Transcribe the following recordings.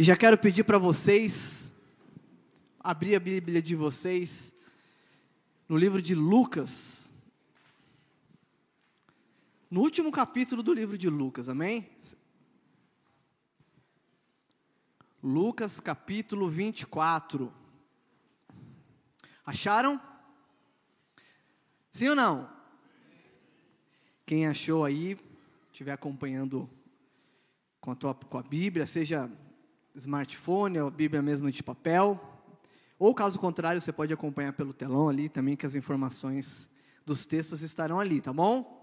E já quero pedir para vocês abrir a Bíblia de vocês no livro de Lucas. No último capítulo do livro de Lucas, amém? Lucas capítulo 24. Acharam? Sim ou não? Quem achou aí, estiver acompanhando com a, tua, com a Bíblia, seja smartphone, a Bíblia mesmo de papel, ou caso contrário, você pode acompanhar pelo telão ali também, que as informações dos textos estarão ali, tá bom?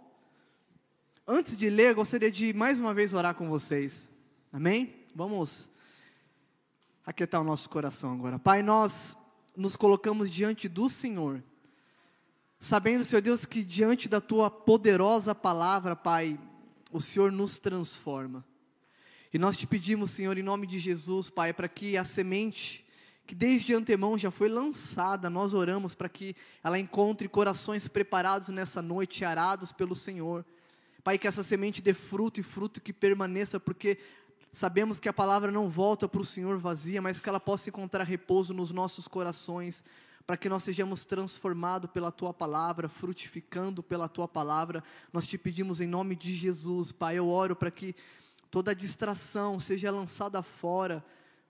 Antes de ler, gostaria de mais uma vez orar com vocês, amém? Vamos aquietar o nosso coração agora. Pai, nós nos colocamos diante do Senhor, sabendo, Senhor Deus, que diante da Tua poderosa palavra, Pai, o Senhor nos transforma. E nós te pedimos, Senhor, em nome de Jesus, Pai, para que a semente que desde antemão já foi lançada, nós oramos para que ela encontre corações preparados nessa noite, arados pelo Senhor. Pai, que essa semente dê fruto e fruto que permaneça, porque sabemos que a palavra não volta para o Senhor vazia, mas que ela possa encontrar repouso nos nossos corações, para que nós sejamos transformados pela tua palavra, frutificando pela tua palavra. Nós te pedimos em nome de Jesus, Pai. Eu oro para que toda distração seja lançada fora,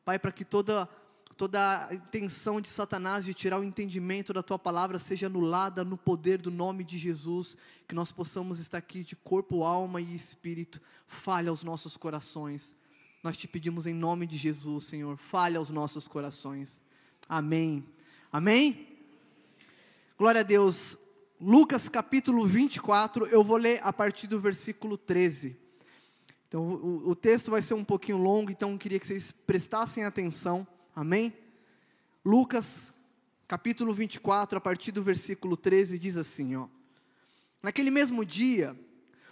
Pai, para que toda toda a intenção de Satanás de tirar o entendimento da tua palavra seja anulada no poder do nome de Jesus, que nós possamos estar aqui de corpo, alma e espírito. Falha aos nossos corações. Nós te pedimos em nome de Jesus, Senhor, falha aos nossos corações. Amém. Amém. Glória a Deus. Lucas capítulo 24, eu vou ler a partir do versículo 13. Então, o, o texto vai ser um pouquinho longo, então queria que vocês prestassem atenção, amém? Lucas, capítulo 24, a partir do versículo 13, diz assim: ó, Naquele mesmo dia,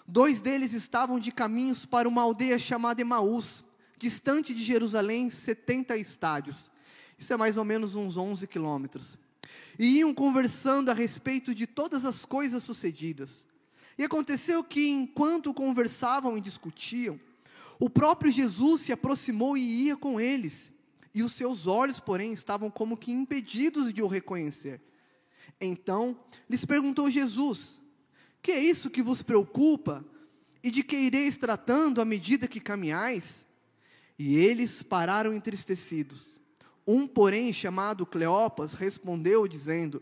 dois deles estavam de caminhos para uma aldeia chamada Emaús, distante de Jerusalém, 70 estádios. Isso é mais ou menos uns 11 quilômetros. E iam conversando a respeito de todas as coisas sucedidas. E aconteceu que, enquanto conversavam e discutiam, o próprio Jesus se aproximou e ia com eles, e os seus olhos, porém, estavam como que impedidos de o reconhecer. Então lhes perguntou Jesus: Que é isso que vos preocupa? E de que ireis tratando à medida que caminhais? E eles pararam entristecidos. Um, porém, chamado Cleopas, respondeu, dizendo: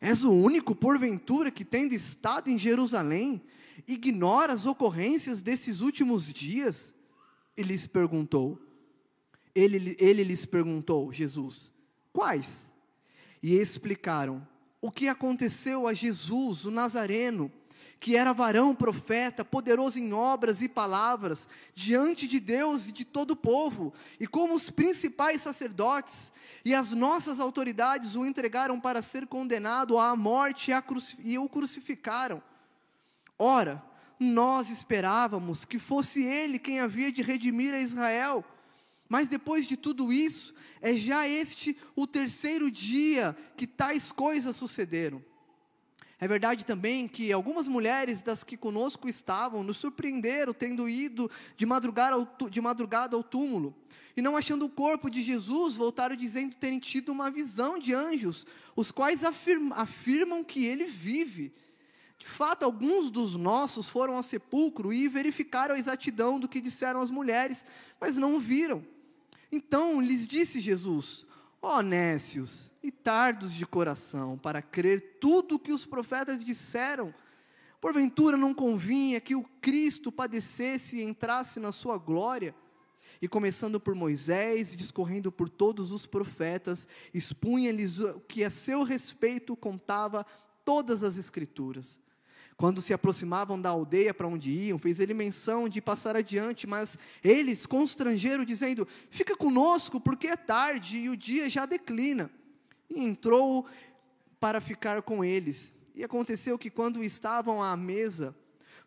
És o único, porventura, que tendo estado em Jerusalém, ignora as ocorrências desses últimos dias? E lhes perguntou. Ele, ele lhes perguntou, Jesus, quais? E explicaram o que aconteceu a Jesus, o Nazareno, que era varão profeta, poderoso em obras e palavras, diante de Deus e de todo o povo, e como os principais sacerdotes e as nossas autoridades o entregaram para ser condenado à morte e o crucificaram. Ora, nós esperávamos que fosse ele quem havia de redimir a Israel. Mas depois de tudo isso, é já este o terceiro dia que tais coisas sucederam. É verdade também que algumas mulheres das que conosco estavam nos surpreenderam tendo ido de madrugada ao, de madrugada ao túmulo e não achando o corpo de Jesus, voltaram dizendo terem tido uma visão de anjos, os quais afirmam, afirmam que ele vive. De fato, alguns dos nossos foram ao sepulcro e verificaram a exatidão do que disseram as mulheres, mas não o viram. Então lhes disse Jesus: Ó oh, nécios e tardos de coração, para crer tudo o que os profetas disseram, porventura não convinha que o Cristo padecesse e entrasse na sua glória? e começando por Moisés, discorrendo por todos os profetas, expunha-lhes o que a seu respeito contava todas as escrituras. Quando se aproximavam da aldeia para onde iam, fez ele menção de passar adiante, mas eles constrangeram, dizendo: Fica conosco, porque é tarde e o dia já declina. E entrou para ficar com eles. E aconteceu que, quando estavam à mesa,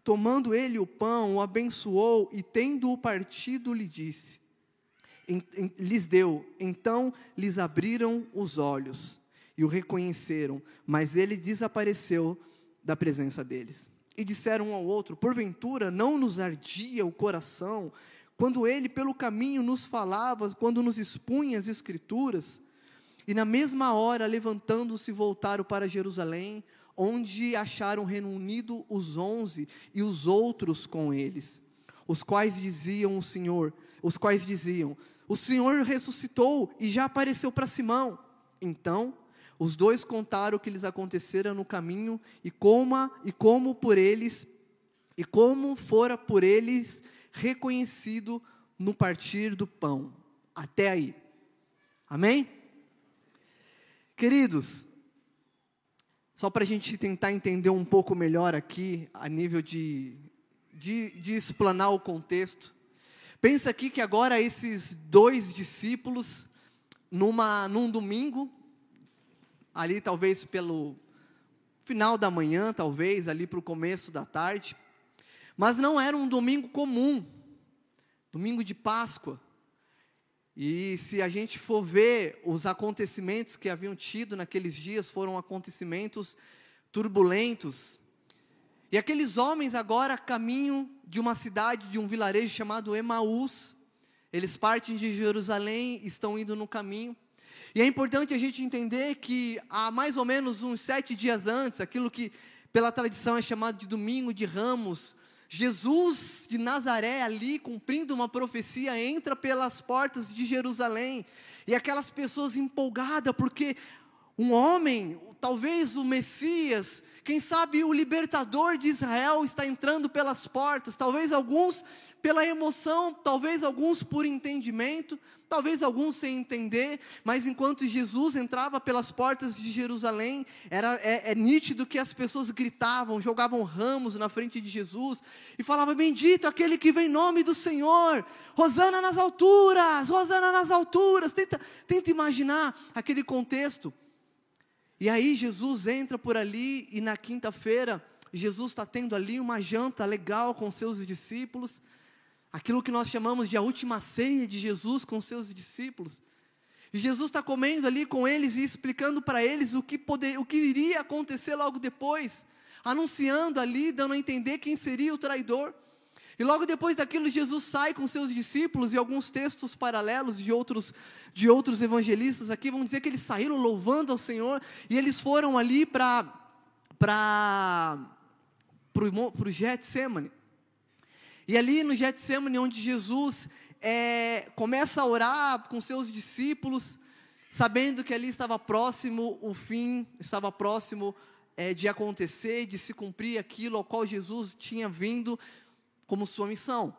Tomando ele o pão, o abençoou e, tendo-o partido, lhe disse: em, em, lhes deu. Então lhes abriram os olhos e o reconheceram, mas ele desapareceu da presença deles. E disseram um ao outro: Porventura não nos ardia o coração quando ele pelo caminho nos falava, quando nos expunha as Escrituras, e na mesma hora, levantando-se, voltaram para Jerusalém, onde acharam reunido os onze e os outros com eles, os quais diziam o Senhor, os quais diziam: O Senhor ressuscitou e já apareceu para Simão. Então, os dois contaram o que lhes acontecera no caminho e como e como por eles e como fora por eles reconhecido no partir do pão. Até aí. Amém? Queridos, só para a gente tentar entender um pouco melhor aqui, a nível de, de, de explanar o contexto. Pensa aqui que agora esses dois discípulos, numa, num domingo, ali talvez pelo final da manhã, talvez, ali para o começo da tarde, mas não era um domingo comum, domingo de Páscoa. E se a gente for ver os acontecimentos que haviam tido naqueles dias, foram acontecimentos turbulentos. E aqueles homens agora caminham de uma cidade, de um vilarejo chamado Emaús. Eles partem de Jerusalém, estão indo no caminho. E é importante a gente entender que há mais ou menos uns sete dias antes, aquilo que pela tradição é chamado de domingo de ramos, Jesus de Nazaré, ali cumprindo uma profecia, entra pelas portas de Jerusalém, e aquelas pessoas empolgadas, porque um homem, talvez o Messias, quem sabe o libertador de Israel está entrando pelas portas, talvez alguns pela emoção, talvez alguns por entendimento, talvez alguns sem entender, mas enquanto Jesus entrava pelas portas de Jerusalém, era, é, é nítido que as pessoas gritavam, jogavam ramos na frente de Jesus e falavam: Bendito aquele que vem em nome do Senhor, Rosana nas alturas, Rosana nas alturas. Tenta, tenta imaginar aquele contexto. E aí Jesus entra por ali e na quinta-feira, Jesus está tendo ali uma janta legal com seus discípulos aquilo que nós chamamos de a última ceia de Jesus com seus discípulos. E Jesus está comendo ali com eles e explicando para eles o que, poder, o que iria acontecer logo depois, anunciando ali, dando a entender quem seria o traidor. E logo depois daquilo, Jesus sai com seus discípulos, e alguns textos paralelos de outros, de outros evangelistas aqui vão dizer que eles saíram louvando ao Senhor, e eles foram ali para o Getsemane. E ali no Getsemane, onde Jesus é, começa a orar com seus discípulos, sabendo que ali estava próximo o fim, estava próximo é, de acontecer, de se cumprir aquilo ao qual Jesus tinha vindo como sua missão.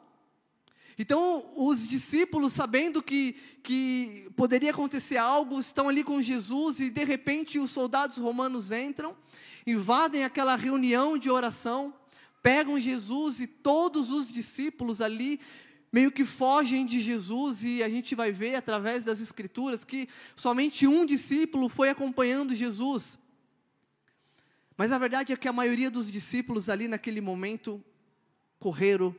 Então, os discípulos, sabendo que, que poderia acontecer algo, estão ali com Jesus e de repente os soldados romanos entram, invadem aquela reunião de oração, pegam Jesus e todos os discípulos ali meio que fogem de Jesus e a gente vai ver através das escrituras que somente um discípulo foi acompanhando Jesus. Mas a verdade é que a maioria dos discípulos ali naquele momento correram,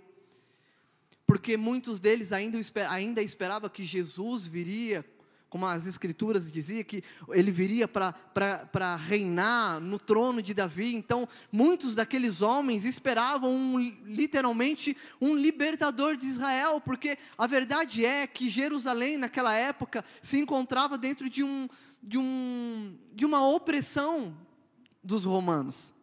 porque muitos deles ainda, ainda esperavam que Jesus viria como as escrituras diziam, que ele viria para reinar no trono de Davi. Então, muitos daqueles homens esperavam um, literalmente um libertador de Israel, porque a verdade é que Jerusalém, naquela época, se encontrava dentro de, um, de, um, de uma opressão dos romanos.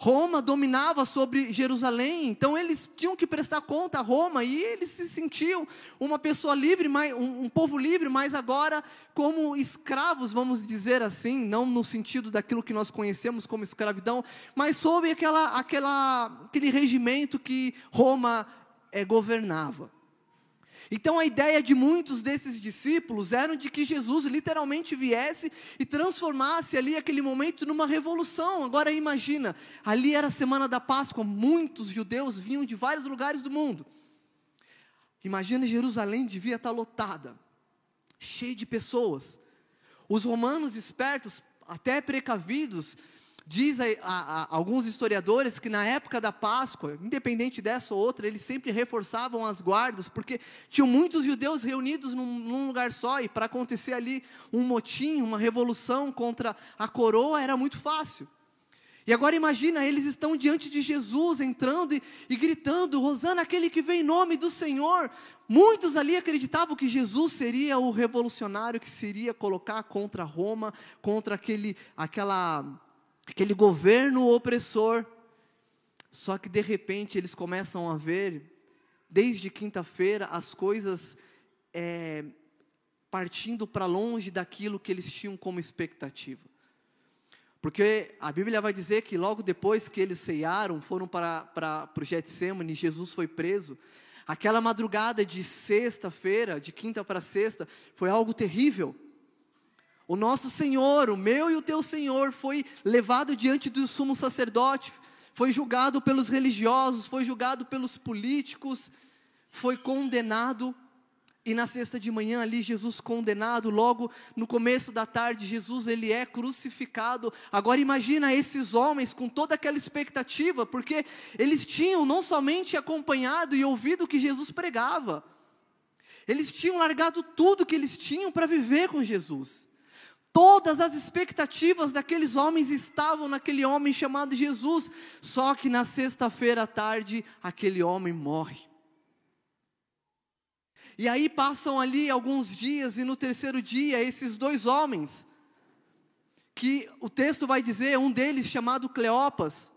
Roma dominava sobre Jerusalém, então eles tinham que prestar conta a Roma e eles se sentiam uma pessoa livre, um, povo livre, mas agora como escravos, vamos dizer assim, não no sentido daquilo que nós conhecemos como escravidão, mas sob aquela, aquela, aquele regimento que Roma é, governava. Então a ideia de muitos desses discípulos era de que Jesus literalmente viesse e transformasse ali aquele momento numa revolução. Agora imagina, ali era a semana da Páscoa, muitos judeus vinham de vários lugares do mundo. Imagina Jerusalém devia estar lotada, cheia de pessoas. Os romanos espertos, até precavidos, Diz a, a, a, alguns historiadores que na época da Páscoa, independente dessa ou outra, eles sempre reforçavam as guardas, porque tinham muitos judeus reunidos num, num lugar só, e para acontecer ali um motim, uma revolução contra a coroa, era muito fácil. E agora imagina, eles estão diante de Jesus, entrando e, e gritando, Rosana, aquele que vem em nome do Senhor. Muitos ali acreditavam que Jesus seria o revolucionário que seria colocar contra Roma, contra aquele, aquela, aquele governo opressor. Só que de repente eles começam a ver, desde quinta-feira, as coisas é, partindo para longe daquilo que eles tinham como expectativa. Porque a Bíblia vai dizer que logo depois que eles ceiaram, foram para, para, para o Getsemane, Jesus foi preso. Aquela madrugada de sexta-feira, de quinta para sexta, foi algo terrível. O nosso Senhor, o meu e o teu Senhor, foi levado diante do sumo sacerdote, foi julgado pelos religiosos, foi julgado pelos políticos, foi condenado e na sexta de manhã ali Jesus condenado, logo no começo da tarde Jesus ele é crucificado. Agora imagina esses homens com toda aquela expectativa, porque eles tinham não somente acompanhado e ouvido o que Jesus pregava. Eles tinham largado tudo que eles tinham para viver com Jesus. Todas as expectativas daqueles homens estavam naquele homem chamado Jesus, só que na sexta-feira à tarde aquele homem morre. E aí passam ali alguns dias, e no terceiro dia, esses dois homens, que o texto vai dizer, um deles chamado Cleopas,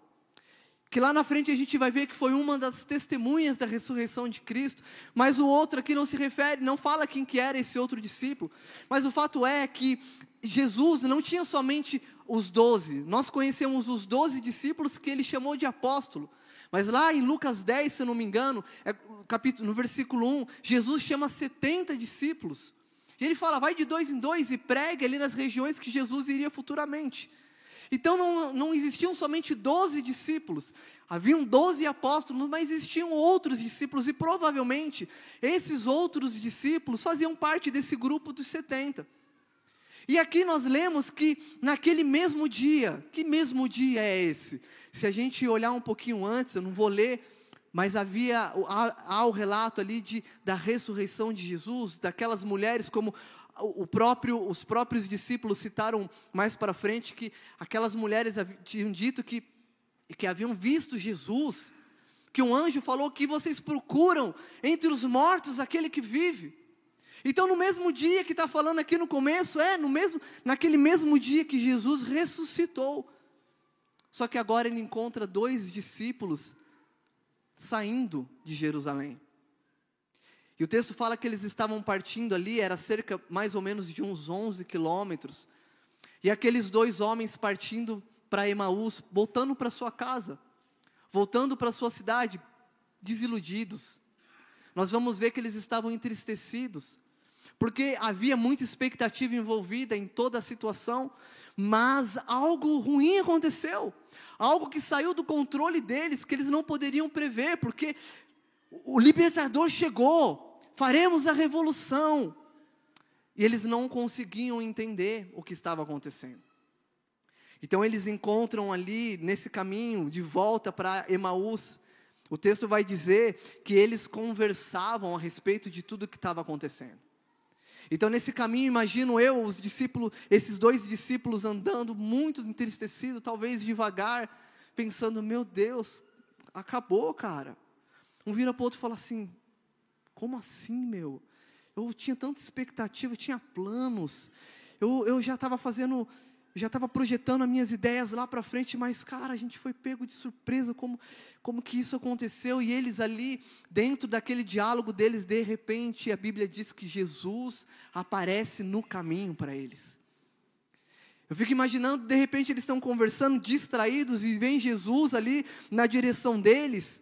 que lá na frente a gente vai ver que foi uma das testemunhas da ressurreição de Cristo, mas o outro aqui não se refere, não fala quem que era esse outro discípulo, mas o fato é que Jesus não tinha somente os doze, nós conhecemos os doze discípulos que ele chamou de apóstolo, mas lá em Lucas 10, se eu não me engano, é, capítulo, no versículo 1, Jesus chama 70 discípulos. E ele fala, vai de dois em dois e pregue ali nas regiões que Jesus iria futuramente. Então não, não existiam somente 12 discípulos, haviam 12 apóstolos, mas existiam outros discípulos, e provavelmente esses outros discípulos faziam parte desse grupo dos 70. E aqui nós lemos que naquele mesmo dia, que mesmo dia é esse? Se a gente olhar um pouquinho antes, eu não vou ler, mas havia há, há o relato ali de, da ressurreição de Jesus, daquelas mulheres como próprio, os próprios discípulos citaram mais para frente que aquelas mulheres tinham dito que, que haviam visto Jesus, que um anjo falou que vocês procuram entre os mortos aquele que vive. Então, no mesmo dia que está falando aqui no começo, é no mesmo, naquele mesmo dia que Jesus ressuscitou. Só que agora ele encontra dois discípulos saindo de Jerusalém. E o texto fala que eles estavam partindo ali, era cerca mais ou menos de uns 11 quilômetros. E aqueles dois homens partindo para Emaús, voltando para sua casa, voltando para sua cidade, desiludidos. Nós vamos ver que eles estavam entristecidos, porque havia muita expectativa envolvida em toda a situação, mas algo ruim aconteceu, algo que saiu do controle deles, que eles não poderiam prever, porque o libertador chegou, faremos a revolução, e eles não conseguiam entender o que estava acontecendo. Então eles encontram ali, nesse caminho, de volta para Emaús, o texto vai dizer que eles conversavam a respeito de tudo o que estava acontecendo. Então, nesse caminho, imagino eu, os discípulos, esses dois discípulos andando muito entristecidos, talvez devagar, pensando: meu Deus, acabou, cara. Um vira para o outro e fala assim: como assim, meu? Eu tinha tanta expectativa, eu tinha planos, eu, eu já estava fazendo já estava projetando as minhas ideias lá para frente, mas cara, a gente foi pego de surpresa como como que isso aconteceu e eles ali dentro daquele diálogo deles, de repente a Bíblia diz que Jesus aparece no caminho para eles. Eu fico imaginando, de repente eles estão conversando distraídos e vem Jesus ali na direção deles,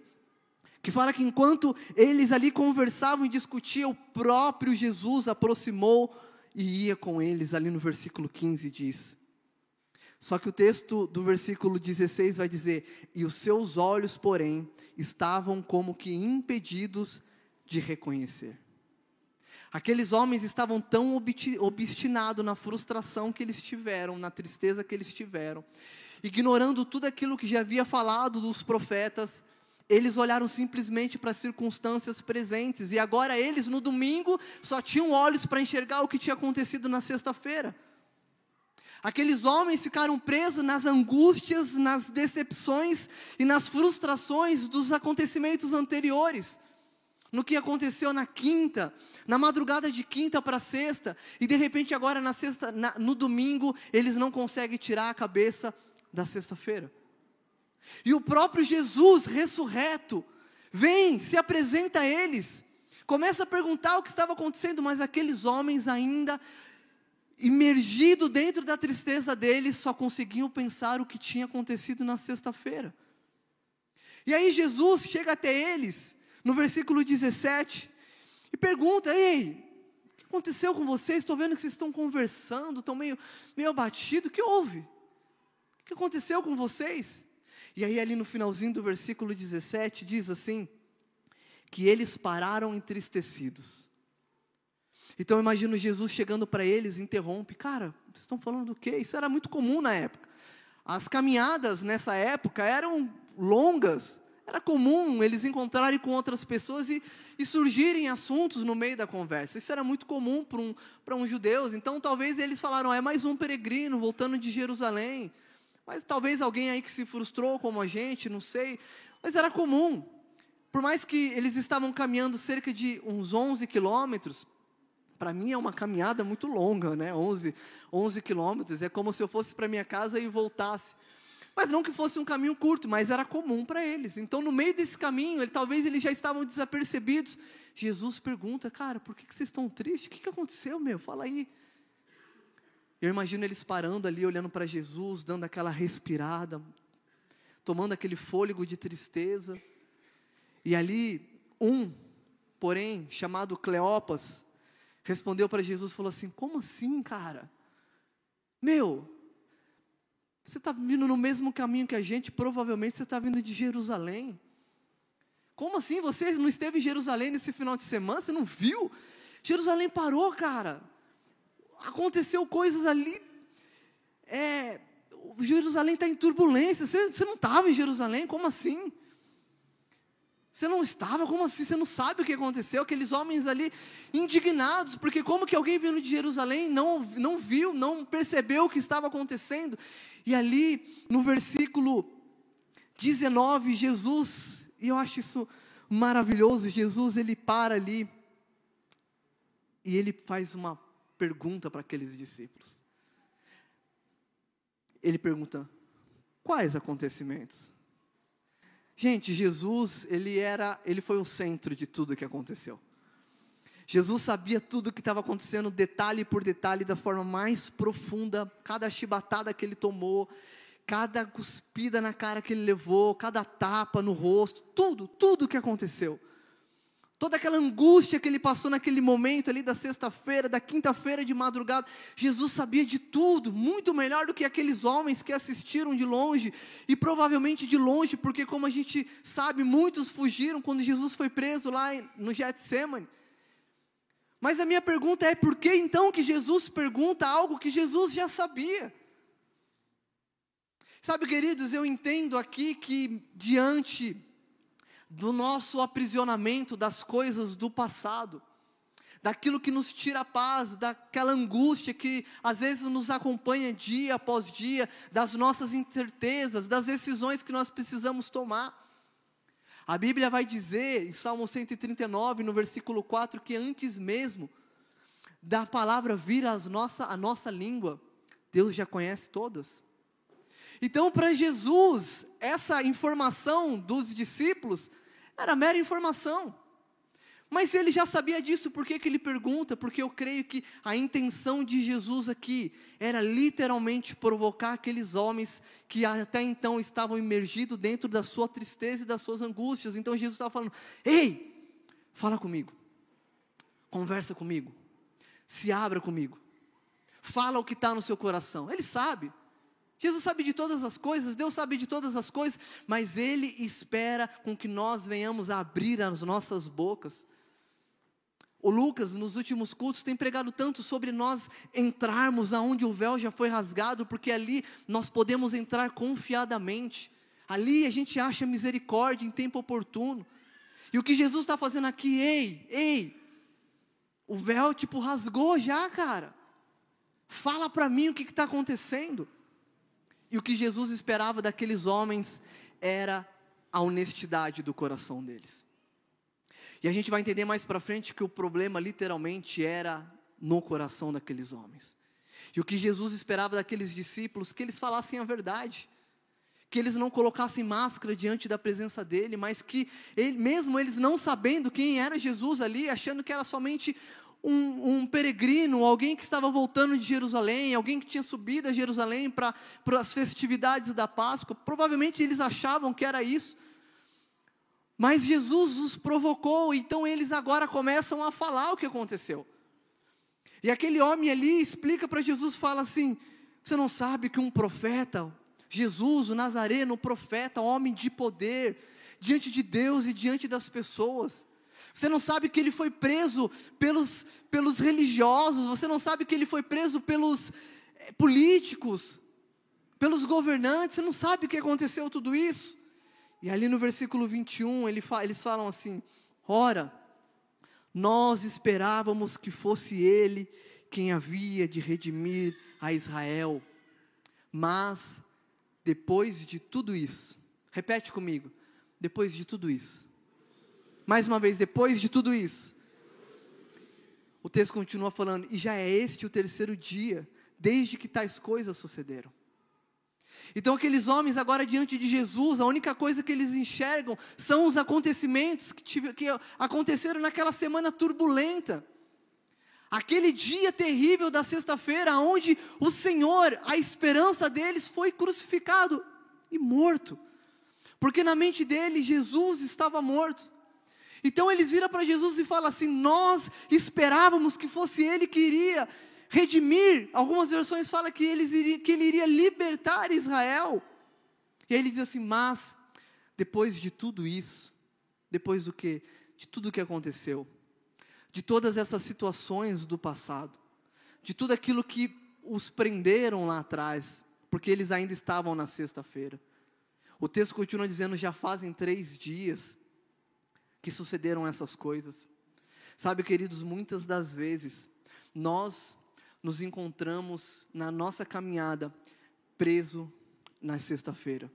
que fala que enquanto eles ali conversavam e discutiam, o próprio Jesus aproximou e ia com eles, ali no versículo 15 diz: só que o texto do versículo 16 vai dizer: E os seus olhos, porém, estavam como que impedidos de reconhecer. Aqueles homens estavam tão obstinados na frustração que eles tiveram, na tristeza que eles tiveram, ignorando tudo aquilo que já havia falado dos profetas, eles olharam simplesmente para as circunstâncias presentes, e agora eles, no domingo, só tinham olhos para enxergar o que tinha acontecido na sexta-feira. Aqueles homens ficaram presos nas angústias, nas decepções e nas frustrações dos acontecimentos anteriores. No que aconteceu na quinta, na madrugada de quinta para sexta, e de repente agora na sexta, na, no domingo, eles não conseguem tirar a cabeça da sexta-feira. E o próprio Jesus ressurreto vem, se apresenta a eles, começa a perguntar o que estava acontecendo, mas aqueles homens ainda imergido dentro da tristeza deles, só conseguiam pensar o que tinha acontecido na sexta-feira. E aí Jesus chega até eles, no versículo 17, e pergunta: Ei, o que aconteceu com vocês? Estou vendo que vocês estão conversando, estão meio, meio abatidos, o que houve? O que aconteceu com vocês? E aí, ali no finalzinho do versículo 17, diz assim: que eles pararam entristecidos. Então eu imagino Jesus chegando para eles, interrompe, cara, vocês estão falando do quê? Isso era muito comum na época. As caminhadas nessa época eram longas, era comum eles encontrarem com outras pessoas e, e surgirem assuntos no meio da conversa. Isso era muito comum para um, para um judeus. Então talvez eles falaram, é mais um peregrino voltando de Jerusalém. Mas talvez alguém aí que se frustrou como a gente, não sei. Mas era comum. Por mais que eles estavam caminhando cerca de uns 11 quilômetros, para mim é uma caminhada muito longa, né? 11, 11 quilômetros, é como se eu fosse para minha casa e voltasse. Mas não que fosse um caminho curto, mas era comum para eles. Então, no meio desse caminho, ele, talvez eles já estavam desapercebidos. Jesus pergunta, cara, por que, que vocês estão tristes? O que, que aconteceu, meu? Fala aí. Eu imagino eles parando ali, olhando para Jesus, dando aquela respirada, tomando aquele fôlego de tristeza. E ali, um, porém, chamado Cleopas, respondeu para Jesus falou assim: Como assim, cara? Meu, você está vindo no mesmo caminho que a gente, provavelmente você está vindo de Jerusalém. Como assim? Você não esteve em Jerusalém nesse final de semana? Você não viu? Jerusalém parou, cara. Aconteceu coisas ali. É, Jerusalém está em turbulência. Você, você não estava em Jerusalém? Como assim? Você não estava? Como assim? Você não sabe o que aconteceu? Aqueles homens ali indignados, porque como que alguém vindo de Jerusalém não, não viu, não percebeu o que estava acontecendo? E ali, no versículo 19, Jesus, e eu acho isso maravilhoso, Jesus ele para ali e ele faz uma pergunta para aqueles discípulos. Ele pergunta: quais acontecimentos? Gente, Jesus, ele era, ele foi o centro de tudo que aconteceu. Jesus sabia tudo o que estava acontecendo, detalhe por detalhe, da forma mais profunda, cada chibatada que ele tomou, cada cuspida na cara que ele levou, cada tapa no rosto, tudo, tudo o que aconteceu. Toda aquela angústia que ele passou naquele momento ali da sexta-feira, da quinta-feira de madrugada, Jesus sabia de tudo, muito melhor do que aqueles homens que assistiram de longe, e provavelmente de longe, porque como a gente sabe, muitos fugiram quando Jesus foi preso lá no Getsemane. Mas a minha pergunta é: por que então que Jesus pergunta algo que Jesus já sabia? Sabe, queridos, eu entendo aqui que diante do nosso aprisionamento das coisas do passado, daquilo que nos tira a paz, daquela angústia que às vezes nos acompanha dia após dia, das nossas incertezas, das decisões que nós precisamos tomar. A Bíblia vai dizer em Salmo 139, no versículo 4, que antes mesmo da palavra vir às nossa, a nossa língua, Deus já conhece todas. Então, para Jesus, essa informação dos discípulos era mera informação. Mas ele já sabia disso, por que, que ele pergunta? Porque eu creio que a intenção de Jesus aqui era literalmente provocar aqueles homens que até então estavam imergidos dentro da sua tristeza e das suas angústias. Então Jesus estava falando: Ei, fala comigo, conversa comigo, se abra comigo, fala o que está no seu coração. Ele sabe, Jesus sabe de todas as coisas, Deus sabe de todas as coisas, mas Ele espera com que nós venhamos a abrir as nossas bocas. O Lucas, nos últimos cultos, tem pregado tanto sobre nós entrarmos aonde o véu já foi rasgado, porque ali nós podemos entrar confiadamente. Ali a gente acha misericórdia em tempo oportuno. E o que Jesus está fazendo aqui, ei, ei, o véu tipo rasgou já, cara. Fala para mim o que está acontecendo. E o que Jesus esperava daqueles homens era a honestidade do coração deles. E a gente vai entender mais para frente que o problema literalmente era no coração daqueles homens. E o que Jesus esperava daqueles discípulos, que eles falassem a verdade, que eles não colocassem máscara diante da presença dele, mas que, ele, mesmo eles não sabendo quem era Jesus ali, achando que era somente um, um, peregrino, alguém que estava voltando de Jerusalém, alguém que tinha subido a Jerusalém para as festividades da Páscoa, provavelmente eles achavam que era isso. Mas Jesus os provocou, então eles agora começam a falar o que aconteceu. E aquele homem ali explica para Jesus, fala assim: você não sabe que um profeta, Jesus, o Nazareno, o profeta, homem de poder, diante de Deus e diante das pessoas. Você não sabe que ele foi preso pelos, pelos religiosos, você não sabe que ele foi preso pelos é, políticos, pelos governantes, você não sabe o que aconteceu tudo isso. E ali no versículo 21, ele fa eles falam assim: Ora, nós esperávamos que fosse Ele quem havia de redimir a Israel, mas depois de tudo isso, repete comigo, depois de tudo isso, mais uma vez, depois de tudo isso, o texto continua falando, e já é este o terceiro dia, desde que tais coisas sucederam. Então, aqueles homens, agora diante de Jesus, a única coisa que eles enxergam são os acontecimentos que, tive, que aconteceram naquela semana turbulenta. Aquele dia terrível da sexta-feira, onde o Senhor, a esperança deles, foi crucificado e morto. Porque na mente deles, Jesus estava morto. Então eles viram para Jesus e falam assim: Nós esperávamos que fosse Ele que iria redimir. Algumas versões falam que, eles que ele iria libertar Israel. E aí ele diz assim: Mas, depois de tudo isso, depois do que? De tudo o que aconteceu, de todas essas situações do passado, de tudo aquilo que os prenderam lá atrás, porque eles ainda estavam na sexta-feira. O texto continua dizendo: já fazem três dias que sucederam essas coisas. Sabe, queridos, muitas das vezes nós nos encontramos na nossa caminhada preso na sexta-feira.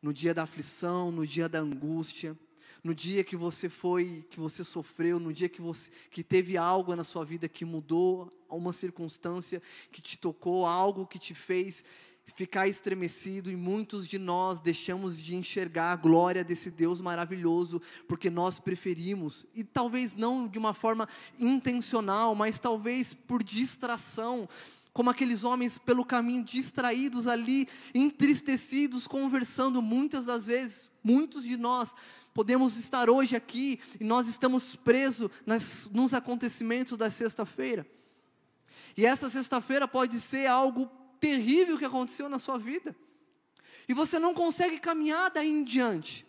No dia da aflição, no dia da angústia, no dia que você foi, que você sofreu, no dia que você que teve algo na sua vida que mudou, uma circunstância que te tocou, algo que te fez ficar estremecido e muitos de nós deixamos de enxergar a glória desse Deus maravilhoso, porque nós preferimos, e talvez não de uma forma intencional, mas talvez por distração, como aqueles homens pelo caminho distraídos ali, entristecidos, conversando muitas das vezes, muitos de nós podemos estar hoje aqui e nós estamos presos nas, nos acontecimentos da sexta-feira. E essa sexta-feira pode ser algo terrível que aconteceu na sua vida. E você não consegue caminhar daí em diante.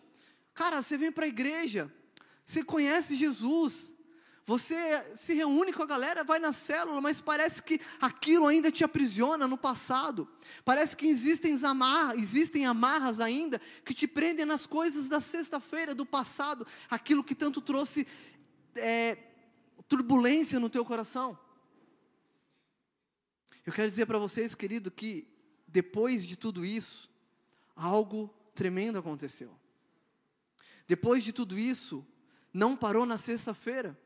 Cara, você vem para a igreja, você conhece Jesus, você se reúne com a galera, vai na célula, mas parece que aquilo ainda te aprisiona no passado. Parece que existem, existem amarras ainda que te prendem nas coisas da sexta-feira, do passado, aquilo que tanto trouxe é, turbulência no teu coração. Eu quero dizer para vocês, querido, que depois de tudo isso, algo tremendo aconteceu. Depois de tudo isso, não parou na sexta-feira.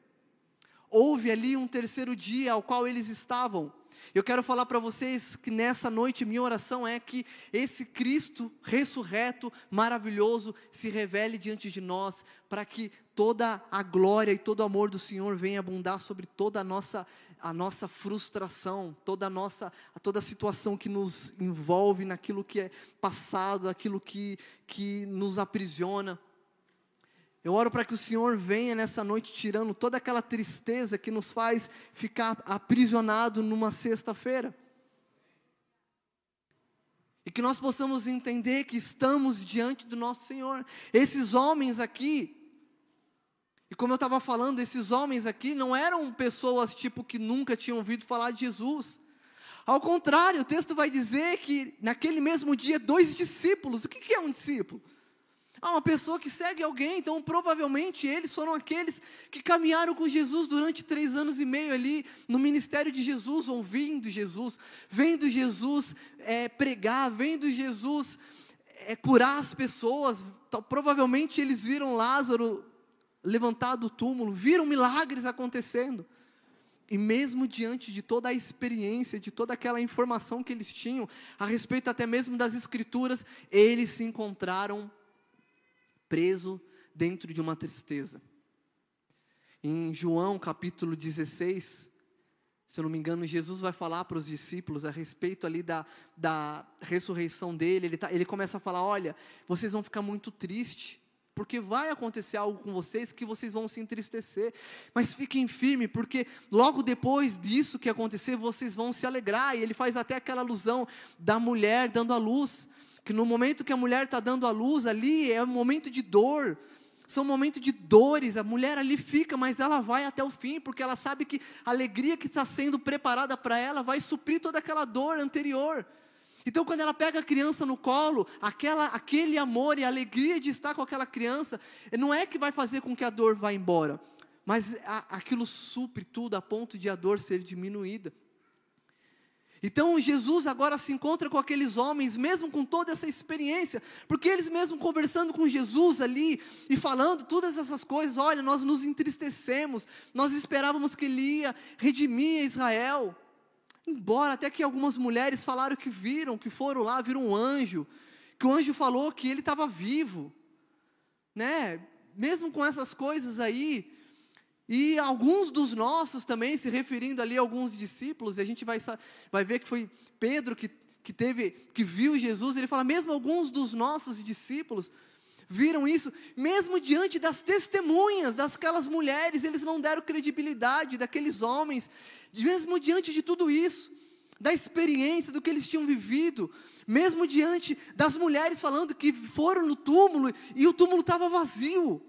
Houve ali um terceiro dia ao qual eles estavam. Eu quero falar para vocês que nessa noite minha oração é que esse Cristo ressurreto, maravilhoso, se revele diante de nós, para que toda a glória e todo o amor do Senhor venha abundar sobre toda a nossa a nossa frustração, toda a nossa, toda a situação que nos envolve naquilo que é passado, aquilo que, que nos aprisiona. Eu oro para que o Senhor venha nessa noite tirando toda aquela tristeza que nos faz ficar aprisionado numa sexta-feira. E que nós possamos entender que estamos diante do nosso Senhor. Esses homens aqui, e como eu estava falando, esses homens aqui não eram pessoas tipo que nunca tinham ouvido falar de Jesus. Ao contrário, o texto vai dizer que naquele mesmo dia, dois discípulos, o que, que é um discípulo? Ah, uma pessoa que segue alguém, então provavelmente eles foram aqueles que caminharam com Jesus durante três anos e meio ali no ministério de Jesus, ouvindo Jesus, vendo Jesus é, pregar, vendo Jesus é, curar as pessoas. Então, provavelmente eles viram Lázaro levantado do túmulo, viram milagres acontecendo. E mesmo diante de toda a experiência, de toda aquela informação que eles tinham, a respeito até mesmo das Escrituras, eles se encontraram preso dentro de uma tristeza. Em João capítulo 16, se eu não me engano, Jesus vai falar para os discípulos a respeito ali da, da ressurreição dele. Ele, tá, ele começa a falar: olha, vocês vão ficar muito tristes, porque vai acontecer algo com vocês que vocês vão se entristecer. Mas fiquem firmes, porque logo depois disso que acontecer, vocês vão se alegrar. E ele faz até aquela alusão da mulher dando a luz que no momento que a mulher está dando a luz ali, é um momento de dor, são momentos de dores, a mulher ali fica, mas ela vai até o fim, porque ela sabe que a alegria que está sendo preparada para ela vai suprir toda aquela dor anterior. Então, quando ela pega a criança no colo, aquela, aquele amor e alegria de estar com aquela criança, não é que vai fazer com que a dor vá embora, mas a, aquilo supre tudo a ponto de a dor ser diminuída. Então Jesus agora se encontra com aqueles homens, mesmo com toda essa experiência, porque eles mesmo conversando com Jesus ali e falando todas essas coisas, olha, nós nos entristecemos, nós esperávamos que ele ia redimir Israel. Embora até que algumas mulheres falaram que viram, que foram lá, viram um anjo, que o anjo falou que ele estava vivo, né? Mesmo com essas coisas aí, e alguns dos nossos também, se referindo ali a alguns discípulos, e a gente vai, vai ver que foi Pedro que, que teve, que viu Jesus, ele fala, mesmo alguns dos nossos discípulos viram isso, mesmo diante das testemunhas daquelas mulheres, eles não deram credibilidade daqueles homens, mesmo diante de tudo isso, da experiência, do que eles tinham vivido, mesmo diante das mulheres falando que foram no túmulo e o túmulo estava vazio,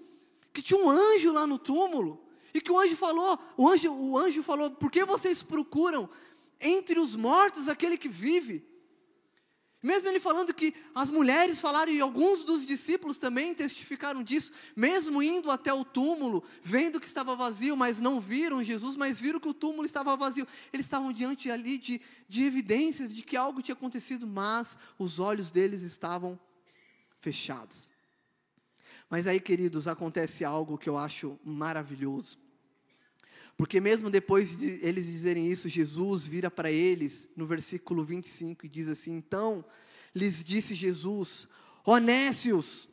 que tinha um anjo lá no túmulo. E que o anjo falou, o anjo, o anjo falou, por que vocês procuram entre os mortos aquele que vive? Mesmo ele falando que as mulheres falaram, e alguns dos discípulos também testificaram disso, mesmo indo até o túmulo, vendo que estava vazio, mas não viram Jesus, mas viram que o túmulo estava vazio. Eles estavam diante ali de, de evidências de que algo tinha acontecido, mas os olhos deles estavam fechados. Mas aí, queridos, acontece algo que eu acho maravilhoso. Porque mesmo depois de eles dizerem isso, Jesus vira para eles no versículo 25 e diz assim: Então lhes disse Jesus, honécios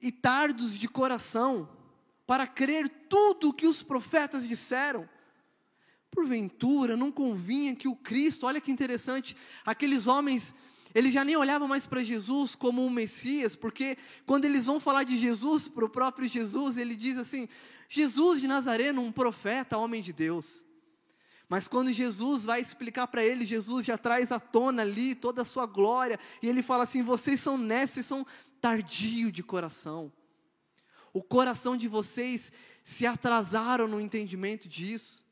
e tardos de coração, para crer tudo o que os profetas disseram. Porventura não convinha que o Cristo, olha que interessante, aqueles homens eles já nem olhavam mais para Jesus como um Messias, porque quando eles vão falar de Jesus, para o próprio Jesus, ele diz assim: Jesus de Nazareno, um profeta, homem de Deus. Mas quando Jesus vai explicar para ele, Jesus já traz à tona ali toda a sua glória, e ele fala assim: vocês são nesses, são tardio de coração. O coração de vocês se atrasaram no entendimento disso,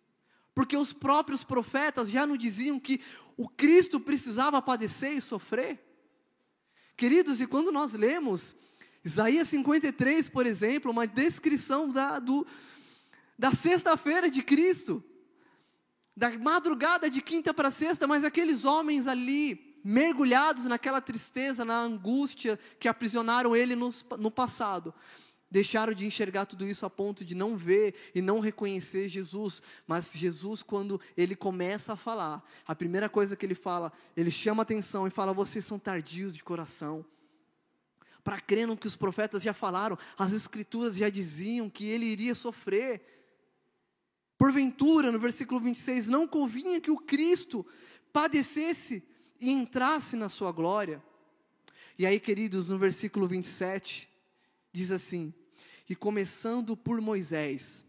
porque os próprios profetas já não diziam que o Cristo precisava padecer e sofrer? Queridos, e quando nós lemos Isaías 53, por exemplo, uma descrição da, da sexta-feira de Cristo, da madrugada de quinta para sexta, mas aqueles homens ali, mergulhados naquela tristeza, na angústia que aprisionaram ele no, no passado, deixaram de enxergar tudo isso a ponto de não ver e não reconhecer Jesus. Mas Jesus, quando ele começa a falar, a primeira coisa que ele fala, ele chama atenção e fala: Vocês são tardios de coração. Para crer no que os profetas já falaram, as escrituras já diziam que ele iria sofrer. Porventura, no versículo 26, não convinha que o Cristo padecesse e entrasse na sua glória. E aí, queridos, no versículo 27, diz assim: e começando por Moisés,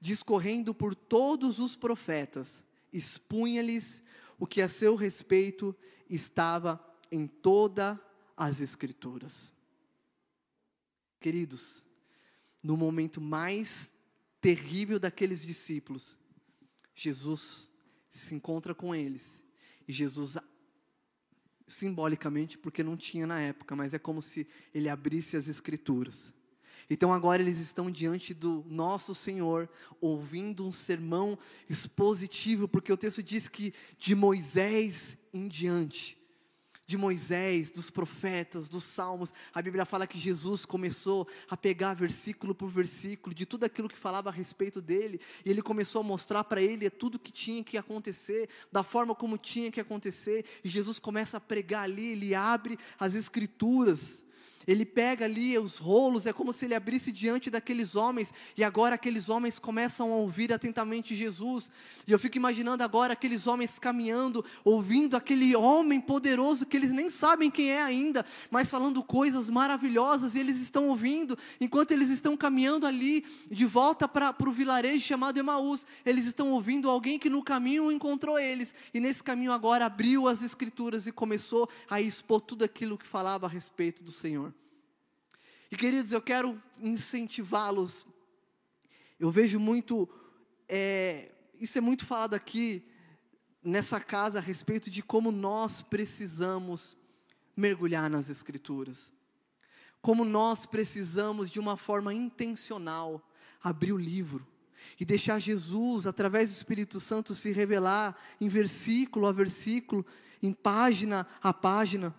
discorrendo por todos os profetas, expunha-lhes o que a seu respeito estava em todas as Escrituras. Queridos, no momento mais terrível daqueles discípulos, Jesus se encontra com eles e Jesus simbolicamente, porque não tinha na época, mas é como se ele abrisse as escrituras. Então agora eles estão diante do nosso Senhor, ouvindo um sermão expositivo, porque o texto diz que de Moisés em diante, de Moisés, dos profetas, dos salmos. A Bíblia fala que Jesus começou a pegar versículo por versículo de tudo aquilo que falava a respeito dele, e ele começou a mostrar para ele tudo que tinha que acontecer, da forma como tinha que acontecer, e Jesus começa a pregar ali, ele abre as escrituras ele pega ali os rolos, é como se ele abrisse diante daqueles homens, e agora aqueles homens começam a ouvir atentamente Jesus. E eu fico imaginando agora aqueles homens caminhando, ouvindo aquele homem poderoso que eles nem sabem quem é ainda, mas falando coisas maravilhosas, e eles estão ouvindo, enquanto eles estão caminhando ali, de volta para o vilarejo chamado Emaús, eles estão ouvindo alguém que no caminho encontrou eles, e nesse caminho agora abriu as Escrituras e começou a expor tudo aquilo que falava a respeito do Senhor. E queridos, eu quero incentivá-los. Eu vejo muito, é, isso é muito falado aqui nessa casa a respeito de como nós precisamos mergulhar nas Escrituras. Como nós precisamos, de uma forma intencional, abrir o livro e deixar Jesus, através do Espírito Santo, se revelar em versículo a versículo, em página a página.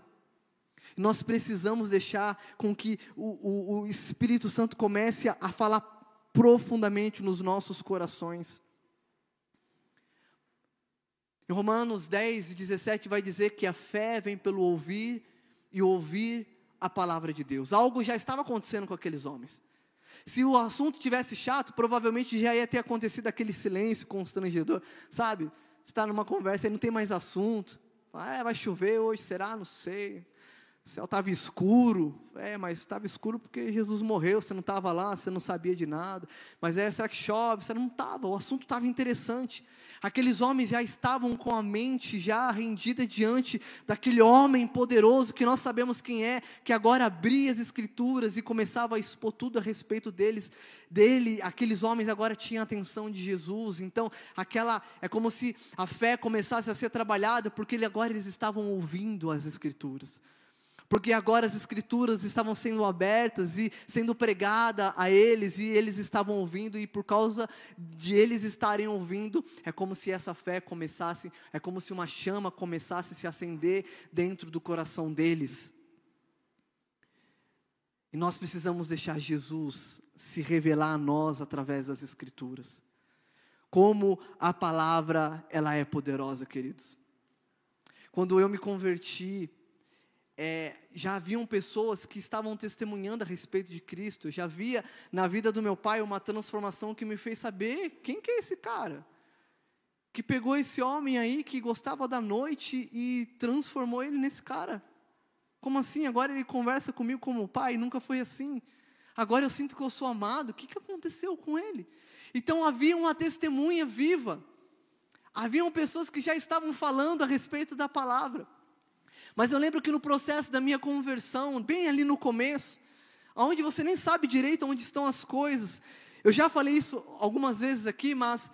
Nós precisamos deixar com que o, o, o Espírito Santo comece a, a falar profundamente nos nossos corações. Em Romanos 10 e 17 vai dizer que a fé vem pelo ouvir e ouvir a palavra de Deus. Algo já estava acontecendo com aqueles homens. Se o assunto tivesse chato, provavelmente já ia ter acontecido aquele silêncio constrangedor, sabe? Você está numa conversa e não tem mais assunto. Ah, vai chover hoje, será? Não sei. O céu estava escuro, é, mas estava escuro porque Jesus morreu, você não estava lá, você não sabia de nada. Mas é, será que chove? Você não estava, o assunto estava interessante. Aqueles homens já estavam com a mente já rendida diante daquele homem poderoso que nós sabemos quem é, que agora abria as escrituras e começava a expor tudo a respeito deles, dele. Aqueles homens agora tinham a atenção de Jesus. Então, aquela é como se a fé começasse a ser trabalhada, porque ele, agora eles estavam ouvindo as escrituras porque agora as escrituras estavam sendo abertas e sendo pregada a eles e eles estavam ouvindo e por causa de eles estarem ouvindo, é como se essa fé começasse, é como se uma chama começasse a se acender dentro do coração deles. E nós precisamos deixar Jesus se revelar a nós através das escrituras. Como a palavra, ela é poderosa, queridos. Quando eu me converti, é, já haviam pessoas que estavam testemunhando a respeito de Cristo. Já via na vida do meu pai uma transformação que me fez saber quem que é esse cara. Que pegou esse homem aí que gostava da noite e transformou ele nesse cara. Como assim? Agora ele conversa comigo como pai, nunca foi assim. Agora eu sinto que eu sou amado. O que, que aconteceu com ele? Então havia uma testemunha viva. Haviam pessoas que já estavam falando a respeito da palavra. Mas eu lembro que no processo da minha conversão, bem ali no começo, onde você nem sabe direito onde estão as coisas, eu já falei isso algumas vezes aqui, mas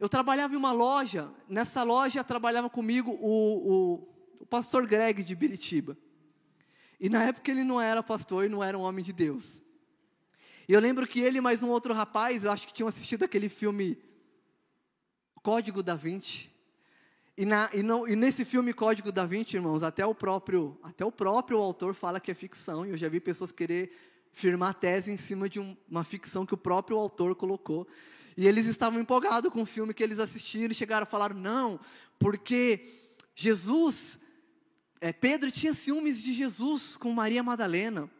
eu trabalhava em uma loja, nessa loja trabalhava comigo o, o, o pastor Greg de Biritiba. E na época ele não era pastor e não era um homem de Deus. E eu lembro que ele e mais um outro rapaz, eu acho que tinham assistido aquele filme Código da Vinci. E, na, e, não, e, nesse filme Código da Vinci, irmãos, até o próprio até o próprio autor fala que é ficção. E eu já vi pessoas querer firmar tese em cima de um, uma ficção que o próprio autor colocou. E eles estavam empolgados com o filme que eles assistiram e chegaram a falar não, porque Jesus, é, Pedro tinha ciúmes de Jesus com Maria Madalena.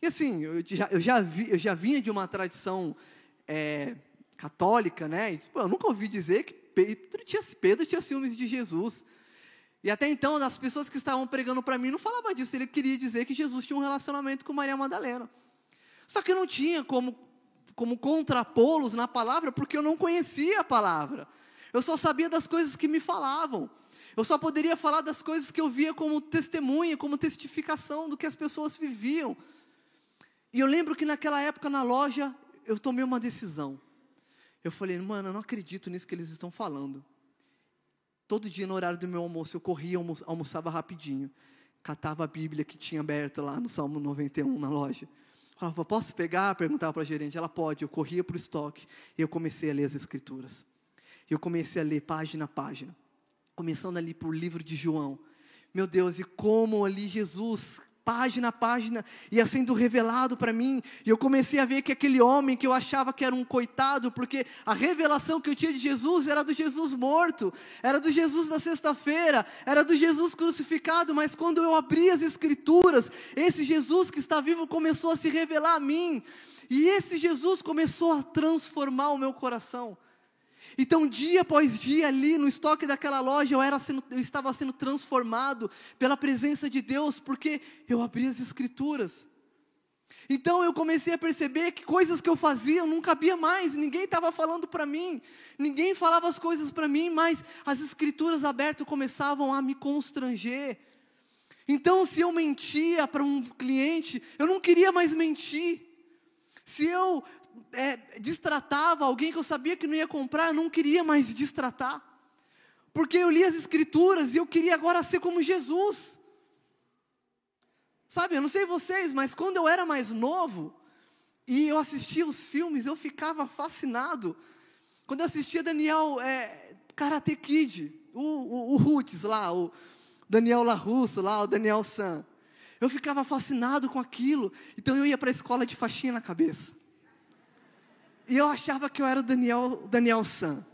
E assim, eu já, eu já, vi, eu já vinha de uma tradição é, católica, né? E, pô, eu nunca ouvi dizer que Pedro tinha, Pedro tinha ciúmes de Jesus. E até então, as pessoas que estavam pregando para mim não falavam disso. Ele queria dizer que Jesus tinha um relacionamento com Maria Madalena. Só que eu não tinha como, como contrapô-los na palavra, porque eu não conhecia a palavra. Eu só sabia das coisas que me falavam. Eu só poderia falar das coisas que eu via como testemunha, como testificação do que as pessoas viviam. E eu lembro que naquela época na loja, eu tomei uma decisão. Eu falei, mano, eu não acredito nisso que eles estão falando. Todo dia no horário do meu almoço, eu corria, almo almoçava rapidinho. catava a Bíblia que tinha aberta lá no Salmo 91 na loja. Falava, posso pegar? Perguntava para a gerente. Ela pode. Eu corria para o estoque e eu comecei a ler as Escrituras. Eu comecei a ler página a página. Começando ali por livro de João. Meu Deus, e como ali Jesus página a página, ia sendo revelado para mim, e eu comecei a ver que aquele homem que eu achava que era um coitado, porque a revelação que eu tinha de Jesus era do Jesus morto, era do Jesus da sexta-feira, era do Jesus crucificado, mas quando eu abri as Escrituras, esse Jesus que está vivo começou a se revelar a mim, e esse Jesus começou a transformar o meu coração. Então, dia após dia, ali no estoque daquela loja, eu, era sendo, eu estava sendo transformado pela presença de Deus, porque eu abri as Escrituras. Então eu comecei a perceber que coisas que eu fazia não cabia mais, ninguém estava falando para mim, ninguém falava as coisas para mim, mas as escrituras abertas começavam a me constranger. Então, se eu mentia para um cliente, eu não queria mais mentir. Se eu é, alguém que eu sabia que não ia comprar, eu não queria mais distratar. Porque eu li as escrituras e eu queria agora ser como Jesus. Sabe, eu não sei vocês, mas quando eu era mais novo e eu assistia os filmes, eu ficava fascinado. Quando eu assistia Daniel é, Karate Kid, o, o, o Roots lá, o Daniel LaRusso lá, o Daniel San. Eu ficava fascinado com aquilo. Então eu ia para a escola de faixinha na cabeça. E eu achava que eu era o Daniel, Daniel San.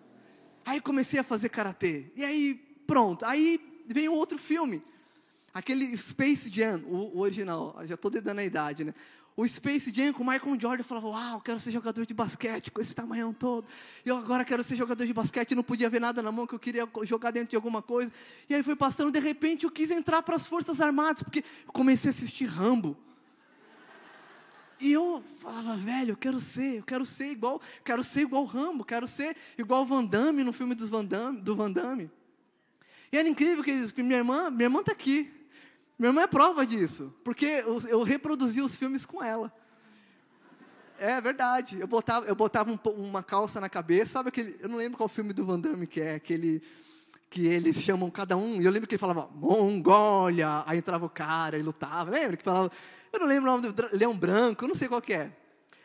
Aí comecei a fazer karatê. E aí, pronto. Aí veio um outro filme. Aquele Space Jam, o, o original. Já estou dando a idade, né? O Space Jam com o Michael Jordan. Eu falava, uau, quero ser jogador de basquete com esse tamanhão todo. E eu agora quero ser jogador de basquete. Não podia ver nada na mão, que eu queria jogar dentro de alguma coisa. E aí foi passando. De repente eu quis entrar para as Forças Armadas. Porque comecei a assistir Rambo. E eu falava, velho, eu quero ser, eu quero ser igual, quero ser igual Rambo, quero ser igual Van Damme no filme dos Van Damme, do Van Damme. E era incrível que minha irmã, minha irmã está aqui. Minha irmã é prova disso, porque eu, eu reproduzi os filmes com ela. É verdade. Eu botava, eu botava um, uma calça na cabeça, sabe aquele, eu não lembro qual filme do Van Damme que é, aquele que eles chamam cada um, e eu lembro que ele falava Mongólia, aí entrava o cara e lutava, lembra que falava eu não lembro o nome do leão branco, eu não sei qual é.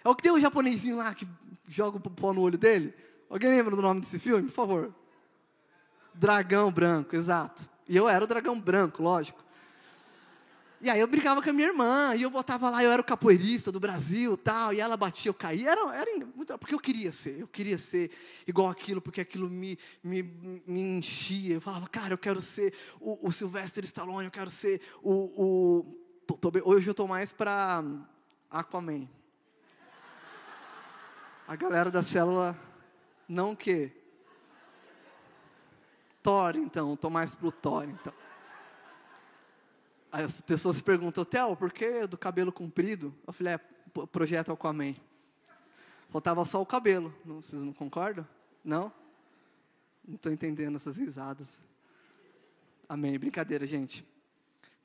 É o que tem um japonesinho lá que joga o pó no olho dele. Alguém lembra do nome desse filme, por favor? Dragão branco, exato. E eu era o dragão branco, lógico. E aí eu brincava com a minha irmã, e eu botava lá, eu era o capoeirista do Brasil, tal, e ela batia, eu caía, era, era muito, porque eu queria ser, eu queria ser igual aquilo, porque aquilo me, me, me enchia, eu falava, cara, eu quero ser o, o Sylvester Stallone, eu quero ser o, o tô, tô, hoje eu estou mais para Aquaman. A galera da célula, não que? Thor, então, estou mais para o Thor, então. As pessoas perguntam, Theo, por que do cabelo comprido? Eu falei, é, projeto Aquaman. Faltava só o cabelo, não, vocês não concordam? Não? Não estou entendendo essas risadas. Amém, brincadeira, gente.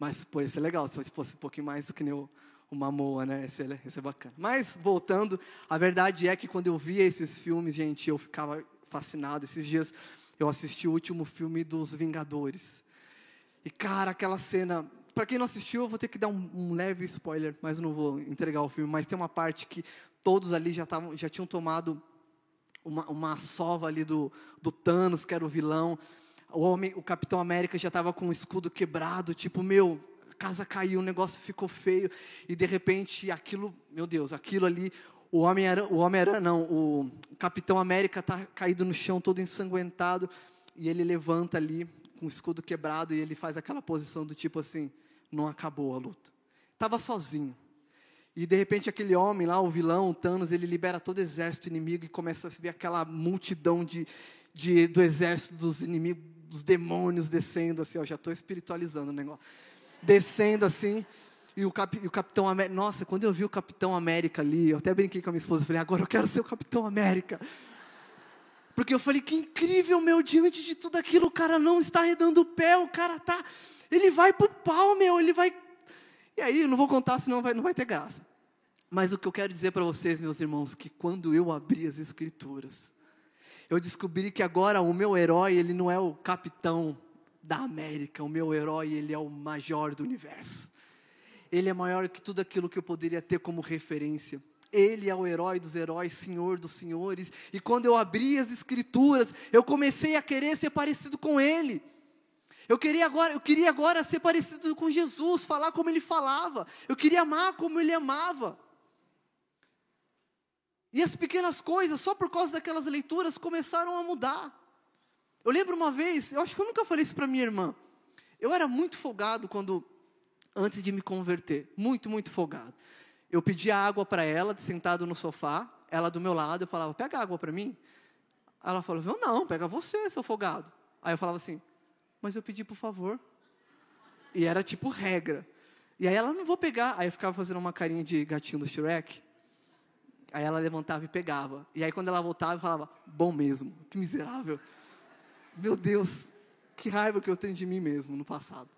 Mas, pô, ia ser legal se fosse um pouquinho mais do que nem o, o Mamoa, né? Esse, esse é bacana. Mas, voltando, a verdade é que quando eu via esses filmes, gente, eu ficava fascinado. Esses dias eu assisti o último filme dos Vingadores. E, cara, aquela cena. Para quem não assistiu, eu vou ter que dar um, um, leve spoiler, mas não vou entregar o filme. Mas tem uma parte que todos ali já, tavam, já tinham tomado uma, uma sova ali do, do Thanos, que era o vilão o homem, o Capitão América já estava com o escudo quebrado, tipo, meu, a casa caiu, o negócio ficou feio, e de repente aquilo, meu Deus, aquilo ali, o homem era, o homem era não, o Capitão América está caído no chão, todo ensanguentado, e ele levanta ali com o escudo quebrado e ele faz aquela posição do tipo assim, não acabou a luta. Estava sozinho. E de repente aquele homem lá, o vilão, o Thanos, ele libera todo o exército inimigo e começa a ver aquela multidão de, de, do exército dos inimigos, dos demônios descendo assim, ó, já estou espiritualizando o negócio. Descendo assim, e o, cap, e o Capitão América, nossa, quando eu vi o Capitão América ali, eu até brinquei com a minha esposa, falei, agora eu quero ser o Capitão América. Porque eu falei, que incrível, meu, diante de tudo aquilo, o cara não está arredando o pé, o cara tá, ele vai pro pau, meu, ele vai... E aí, eu não vou contar, senão vai, não vai ter graça. Mas o que eu quero dizer para vocês, meus irmãos, que quando eu abri as Escrituras, eu descobri que agora o meu herói, ele não é o capitão da América, o meu herói, ele é o maior do universo. Ele é maior que tudo aquilo que eu poderia ter como referência. Ele é o herói dos heróis, Senhor dos senhores. E quando eu abri as escrituras, eu comecei a querer ser parecido com ele. Eu queria agora, eu queria agora ser parecido com Jesus, falar como ele falava. Eu queria amar como ele amava. E as pequenas coisas, só por causa daquelas leituras, começaram a mudar. Eu lembro uma vez, eu acho que eu nunca falei isso para minha irmã. Eu era muito folgado quando antes de me converter, muito, muito folgado. Eu pedia água para ela, sentado no sofá, ela do meu lado, eu falava: "Pega água para mim". Ela falou: "Não, pega você, seu folgado". Aí eu falava assim: mas eu pedi por favor. E era tipo regra. E aí ela, não vou pegar. Aí eu ficava fazendo uma carinha de gatinho do Shrek. Aí ela levantava e pegava. E aí quando ela voltava, eu falava, bom mesmo, que miserável. Meu Deus, que raiva que eu tenho de mim mesmo no passado.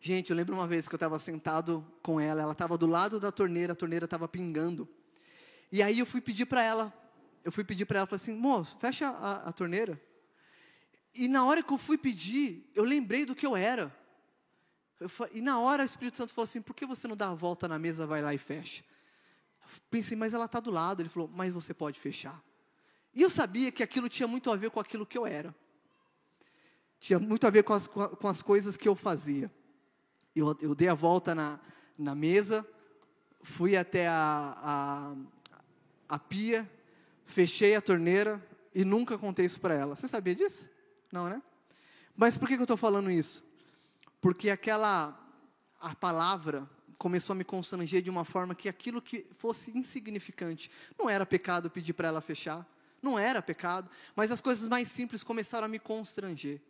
Gente, eu lembro uma vez que eu estava sentado com ela, ela estava do lado da torneira, a torneira estava pingando. E aí eu fui pedir para ela, eu fui pedir para ela, falei assim, moço, fecha a, a torneira. E na hora que eu fui pedir, eu lembrei do que eu era. Eu, e na hora o Espírito Santo falou assim: por que você não dá a volta na mesa, vai lá e fecha? Eu pensei, mas ela está do lado. Ele falou, mas você pode fechar. E eu sabia que aquilo tinha muito a ver com aquilo que eu era. Tinha muito a ver com as, com as coisas que eu fazia. Eu, eu dei a volta na, na mesa, fui até a, a, a pia, fechei a torneira e nunca contei isso para ela. Você sabia disso? Não, né? Mas por que, eu estou falando isso? Porque aquela, a palavra começou a me constranger de uma forma que aquilo que fosse insignificante, não era pecado pedir para ela fechar, não era pecado, mas as coisas mais simples começaram a me constranger.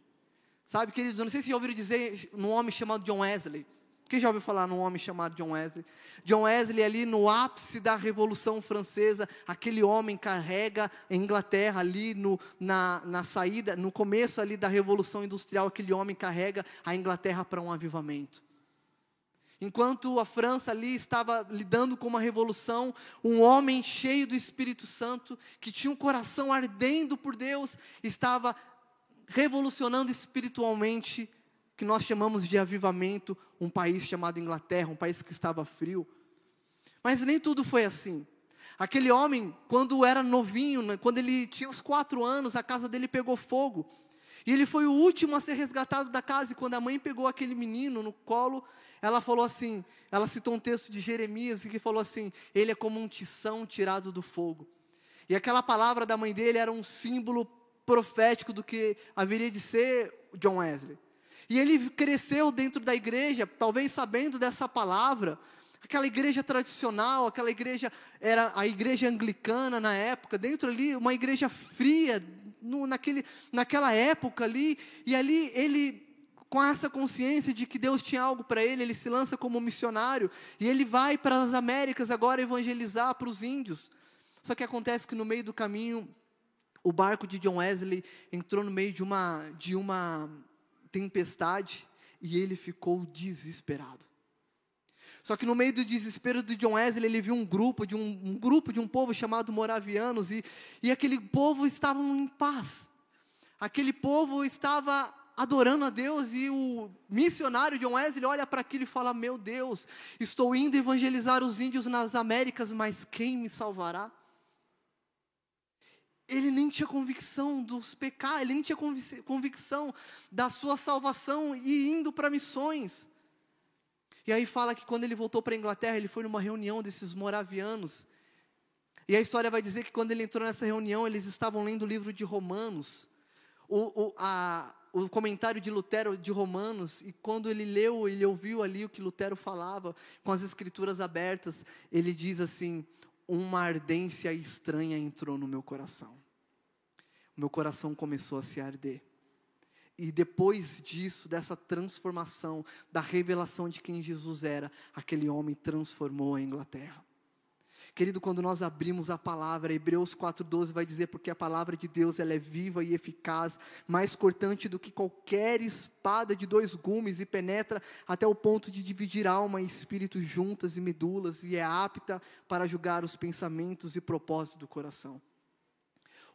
Sabe, queridos, eu não sei se já ouviram dizer num homem chamado John Wesley, quem já ouviu falar num homem chamado John Wesley? John Wesley, ali no ápice da Revolução Francesa, aquele homem carrega a Inglaterra ali no, na, na saída, no começo ali da Revolução Industrial, aquele homem carrega a Inglaterra para um avivamento. Enquanto a França ali estava lidando com uma revolução, um homem cheio do Espírito Santo, que tinha um coração ardendo por Deus, estava revolucionando espiritualmente que nós chamamos de avivamento, um país chamado Inglaterra, um país que estava frio. Mas nem tudo foi assim. Aquele homem, quando era novinho, né, quando ele tinha uns quatro anos, a casa dele pegou fogo. E ele foi o último a ser resgatado da casa. E quando a mãe pegou aquele menino no colo, ela falou assim: ela citou um texto de Jeremias que falou assim: ele é como um tição tirado do fogo. E aquela palavra da mãe dele era um símbolo profético do que haveria de ser John Wesley. E ele cresceu dentro da igreja, talvez sabendo dessa palavra. Aquela igreja tradicional, aquela igreja, era a igreja anglicana na época, dentro ali, uma igreja fria, no, naquele, naquela época ali, e ali ele, com essa consciência de que Deus tinha algo para ele, ele se lança como missionário, e ele vai para as Américas agora evangelizar para os índios. Só que acontece que no meio do caminho, o barco de John Wesley entrou no meio de uma, de uma tempestade e ele ficou desesperado. Só que no meio do desespero de John Wesley, ele viu um grupo de um, um grupo de um povo chamado moravianos e, e aquele povo estava em paz. Aquele povo estava adorando a Deus e o missionário John Wesley olha para aquilo e fala: Meu Deus, estou indo evangelizar os índios nas Américas, mas quem me salvará? Ele nem tinha convicção dos pecados, ele nem tinha convicção da sua salvação e indo para missões. E aí fala que quando ele voltou para a Inglaterra, ele foi numa reunião desses moravianos. E a história vai dizer que quando ele entrou nessa reunião, eles estavam lendo o livro de Romanos, o, o, a, o comentário de Lutero de Romanos, e quando ele leu, ele ouviu ali o que Lutero falava, com as escrituras abertas, ele diz assim: uma ardência estranha entrou no meu coração. O meu coração começou a se arder. E depois disso, dessa transformação, da revelação de quem Jesus era, aquele homem transformou a Inglaterra. Querido, quando nós abrimos a palavra, Hebreus 4,12 vai dizer, porque a palavra de Deus ela é viva e eficaz, mais cortante do que qualquer espada de dois gumes, e penetra até o ponto de dividir alma e espírito juntas e medulas, e é apta para julgar os pensamentos e propósitos do coração.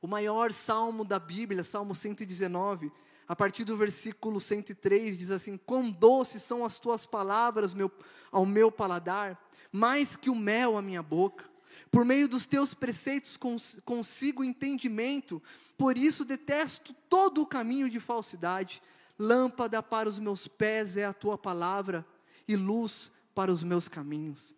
O maior salmo da Bíblia, Salmo 119, a partir do versículo 103, diz assim: Quão doces são as tuas palavras meu, ao meu paladar, mais que o mel à minha boca. Por meio dos teus preceitos cons consigo entendimento, por isso detesto todo o caminho de falsidade. Lâmpada para os meus pés é a tua palavra, e luz para os meus caminhos.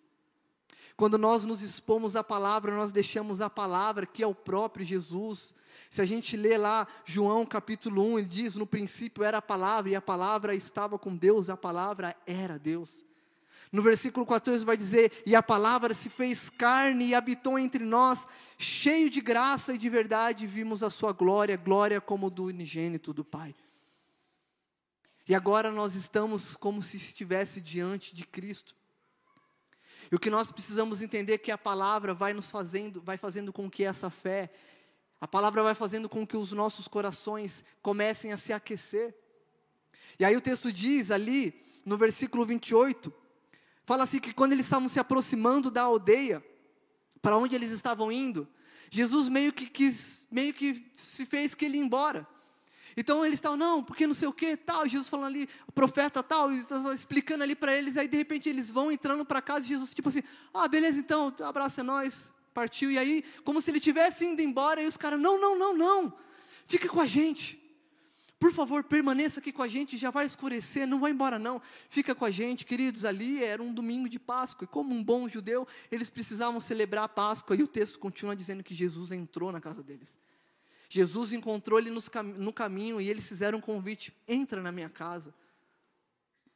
Quando nós nos expomos à palavra, nós deixamos a palavra, que é o próprio Jesus. Se a gente lê lá João capítulo 1, ele diz: No princípio era a palavra, e a palavra estava com Deus, a palavra era Deus. No versículo 14 vai dizer: E a palavra se fez carne e habitou entre nós, cheio de graça e de verdade, vimos a sua glória, glória como do unigênito do Pai. E agora nós estamos como se estivesse diante de Cristo. E o que nós precisamos entender é que a palavra vai nos fazendo, vai fazendo com que essa fé, a palavra vai fazendo com que os nossos corações comecem a se aquecer. E aí o texto diz ali, no versículo 28, fala assim que quando eles estavam se aproximando da aldeia, para onde eles estavam indo, Jesus meio que quis, meio que se fez que ele ia embora. Então eles estavam, não, porque não sei o que, tal, Jesus falando ali, o profeta tal, explicando ali para eles, aí de repente eles vão entrando para casa e Jesus tipo assim, ah, beleza então, abraço é nós, partiu, e aí, como se ele tivesse indo embora, e os caras, não, não, não, não, fica com a gente, por favor, permaneça aqui com a gente, já vai escurecer, não vai embora não, fica com a gente, queridos, ali era um domingo de Páscoa, e como um bom judeu, eles precisavam celebrar a Páscoa, e o texto continua dizendo que Jesus entrou na casa deles, Jesus encontrou ele no caminho e eles fizeram um convite: entra na minha casa.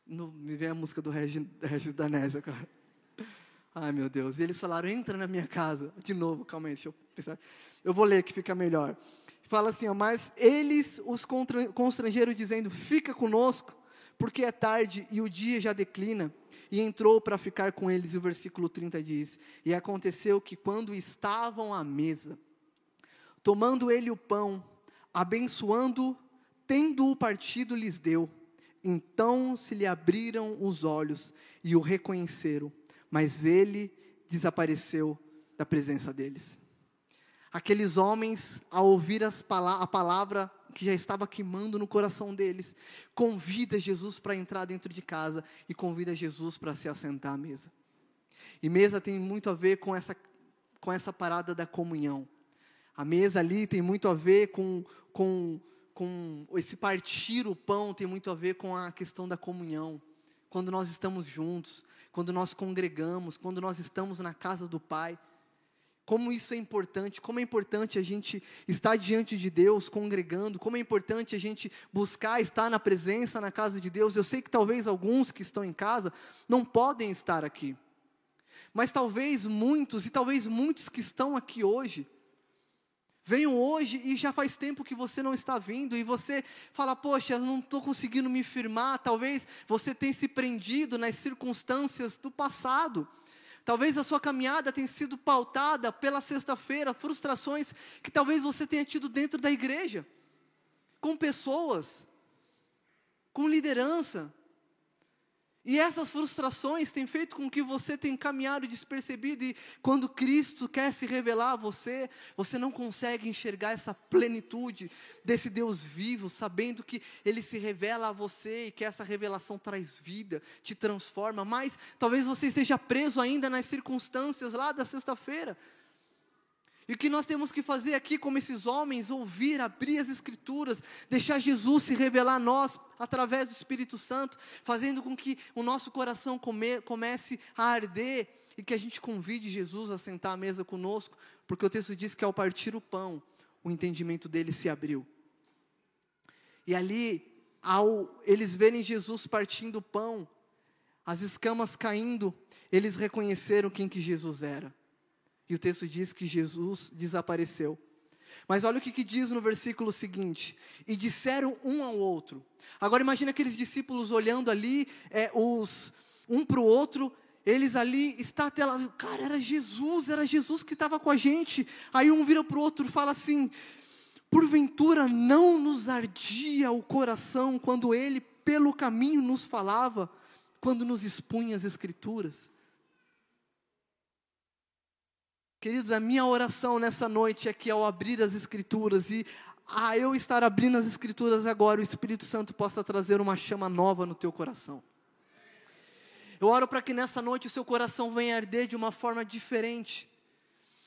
No, me vem a música do Regis, Regis Danésia, cara. Ai meu Deus. E eles falaram: entra na minha casa. De novo, calma aí, deixa eu pensar. Eu vou ler que fica melhor. Fala assim: ó, mas eles os constrangeram, dizendo: fica conosco, porque é tarde e o dia já declina. E entrou para ficar com eles, e o versículo 30 diz: E aconteceu que quando estavam à mesa, Tomando ele o pão, abençoando, tendo-o partido, lhes deu. Então se lhe abriram os olhos e o reconheceram, mas ele desapareceu da presença deles. Aqueles homens, ao ouvir a palavra que já estava queimando no coração deles, convida Jesus para entrar dentro de casa e convida Jesus para se assentar à mesa. E mesa tem muito a ver com essa, com essa parada da comunhão. A mesa ali tem muito a ver com, com, com esse partir o pão, tem muito a ver com a questão da comunhão. Quando nós estamos juntos, quando nós congregamos, quando nós estamos na casa do Pai. Como isso é importante, como é importante a gente estar diante de Deus, congregando, como é importante a gente buscar estar na presença, na casa de Deus. Eu sei que talvez alguns que estão em casa não podem estar aqui, mas talvez muitos, e talvez muitos que estão aqui hoje, Venham hoje e já faz tempo que você não está vindo e você fala, poxa, não estou conseguindo me firmar. Talvez você tenha se prendido nas circunstâncias do passado. Talvez a sua caminhada tenha sido pautada pela sexta-feira, frustrações que talvez você tenha tido dentro da igreja, com pessoas, com liderança, e essas frustrações têm feito com que você tenha caminhado despercebido e quando Cristo quer se revelar a você, você não consegue enxergar essa plenitude desse Deus vivo, sabendo que Ele se revela a você e que essa revelação traz vida, te transforma, mas talvez você esteja preso ainda nas circunstâncias lá da sexta-feira. E o que nós temos que fazer aqui, como esses homens, ouvir, abrir as Escrituras, deixar Jesus se revelar a nós através do Espírito Santo, fazendo com que o nosso coração come, comece a arder e que a gente convide Jesus a sentar à mesa conosco, porque o texto diz que ao partir o pão, o entendimento dele se abriu. E ali, ao eles verem Jesus partindo o pão, as escamas caindo, eles reconheceram quem que Jesus era. E o texto diz que Jesus desapareceu. Mas olha o que, que, diz no versículo seguinte: e disseram um ao outro. Agora imagine aqueles discípulos olhando ali, é, os, um para o outro, eles ali, está até lá, cara, era Jesus, era Jesus que estava com a gente. Aí um vira para o outro e fala assim: porventura não nos ardia o coração quando ele pelo caminho nos falava, quando nos expunha as Escrituras? Queridos, a minha oração nessa noite é que ao abrir as Escrituras e a eu estar abrindo as Escrituras agora, o Espírito Santo possa trazer uma chama nova no teu coração. Eu oro para que nessa noite o seu coração venha arder de uma forma diferente,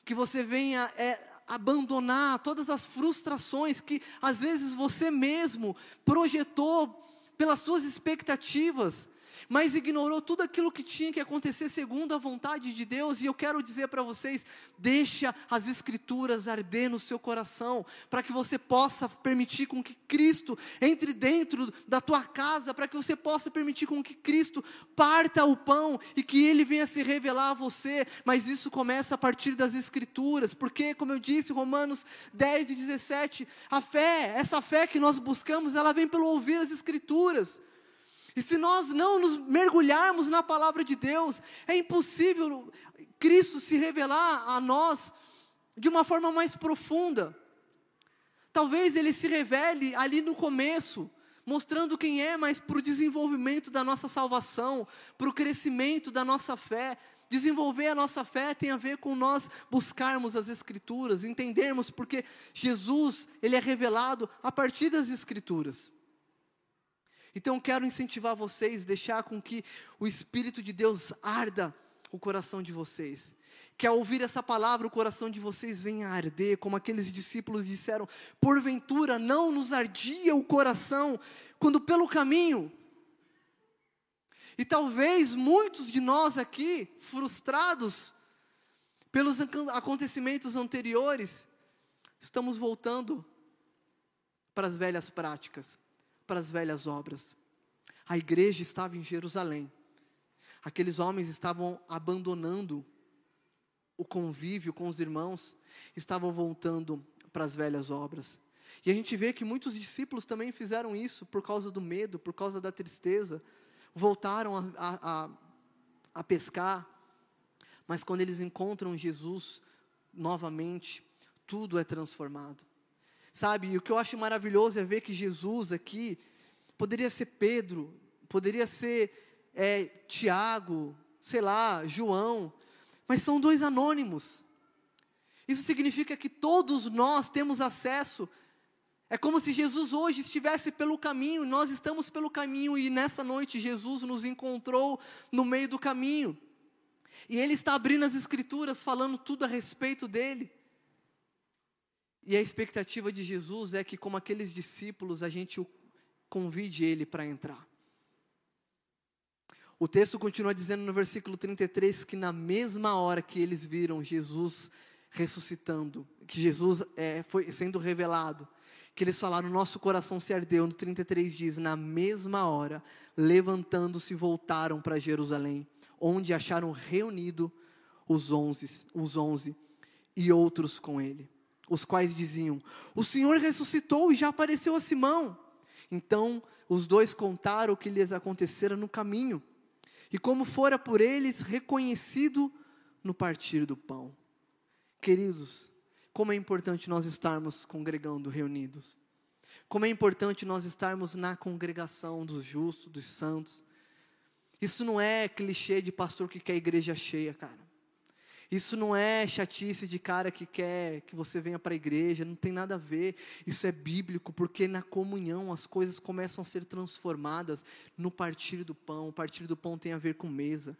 que você venha é, abandonar todas as frustrações que às vezes você mesmo projetou pelas suas expectativas, mas ignorou tudo aquilo que tinha que acontecer segundo a vontade de Deus, e eu quero dizer para vocês: deixa as Escrituras arder no seu coração, para que você possa permitir com que Cristo entre dentro da tua casa, para que você possa permitir com que Cristo parta o pão e que Ele venha se revelar a você, mas isso começa a partir das Escrituras, porque, como eu disse, Romanos 10 e 17, a fé, essa fé que nós buscamos, ela vem pelo ouvir as Escrituras. E se nós não nos mergulharmos na palavra de Deus, é impossível Cristo se revelar a nós de uma forma mais profunda. Talvez ele se revele ali no começo, mostrando quem é, mas para o desenvolvimento da nossa salvação, para o crescimento da nossa fé. Desenvolver a nossa fé tem a ver com nós buscarmos as Escrituras, entendermos porque Jesus, ele é revelado a partir das Escrituras. Então quero incentivar vocês, deixar com que o Espírito de Deus arda o coração de vocês. Que ao ouvir essa palavra, o coração de vocês venha a arder, como aqueles discípulos disseram: porventura não nos ardia o coração quando pelo caminho. E talvez muitos de nós aqui, frustrados pelos acontecimentos anteriores, estamos voltando para as velhas práticas para as velhas obras. A igreja estava em Jerusalém. Aqueles homens estavam abandonando o convívio com os irmãos, estavam voltando para as velhas obras. E a gente vê que muitos discípulos também fizeram isso por causa do medo, por causa da tristeza. Voltaram a, a, a pescar, mas quando eles encontram Jesus novamente, tudo é transformado. Sabe, e o que eu acho maravilhoso é ver que Jesus aqui, poderia ser Pedro, poderia ser é, Tiago, sei lá, João, mas são dois anônimos. Isso significa que todos nós temos acesso. É como se Jesus hoje estivesse pelo caminho, nós estamos pelo caminho e nessa noite Jesus nos encontrou no meio do caminho. E Ele está abrindo as Escrituras, falando tudo a respeito dele. E a expectativa de Jesus é que, como aqueles discípulos, a gente o convide ele para entrar. O texto continua dizendo no versículo 33 que na mesma hora que eles viram Jesus ressuscitando, que Jesus é, foi sendo revelado, que eles falaram, nosso coração se ardeu. No 33 diz, na mesma hora, levantando-se, voltaram para Jerusalém, onde acharam reunido os onze, os onze e outros com ele os quais diziam: O Senhor ressuscitou e já apareceu a Simão. Então os dois contaram o que lhes acontecera no caminho, e como fora por eles reconhecido no partir do pão. Queridos, como é importante nós estarmos congregando reunidos. Como é importante nós estarmos na congregação dos justos, dos santos. Isso não é clichê de pastor que quer igreja cheia, cara. Isso não é chatice de cara que quer que você venha para a igreja, não tem nada a ver. Isso é bíblico, porque na comunhão as coisas começam a ser transformadas no partir do pão. O partir do pão tem a ver com mesa.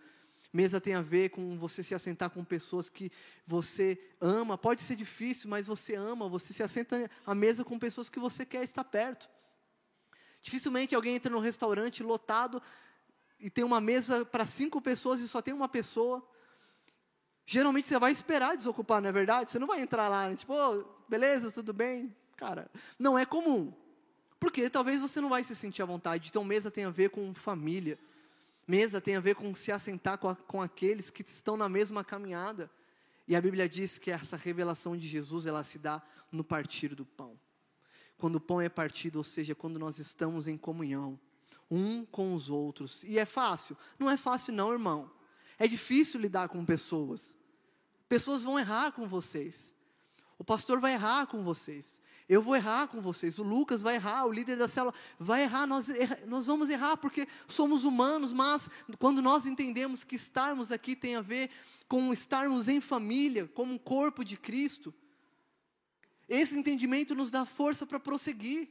Mesa tem a ver com você se assentar com pessoas que você ama. Pode ser difícil, mas você ama. Você se assenta à mesa com pessoas que você quer estar perto. Dificilmente alguém entra num restaurante lotado e tem uma mesa para cinco pessoas e só tem uma pessoa. Geralmente você vai esperar desocupar, não é verdade? Você não vai entrar lá, né? tipo, oh, beleza, tudo bem? Cara, não é comum. Porque talvez você não vai se sentir à vontade. Então, mesa tem a ver com família. Mesa tem a ver com se assentar com, a, com aqueles que estão na mesma caminhada. E a Bíblia diz que essa revelação de Jesus, ela se dá no partir do pão. Quando o pão é partido, ou seja, quando nós estamos em comunhão, um com os outros. E é fácil? Não é fácil não, irmão. É difícil lidar com pessoas. Pessoas vão errar com vocês. O pastor vai errar com vocês. Eu vou errar com vocês. O Lucas vai errar. O líder da célula vai errar. Nós, erra, nós vamos errar porque somos humanos. Mas quando nós entendemos que estarmos aqui tem a ver com estarmos em família, como um corpo de Cristo, Esse entendimento nos dá força para prosseguir.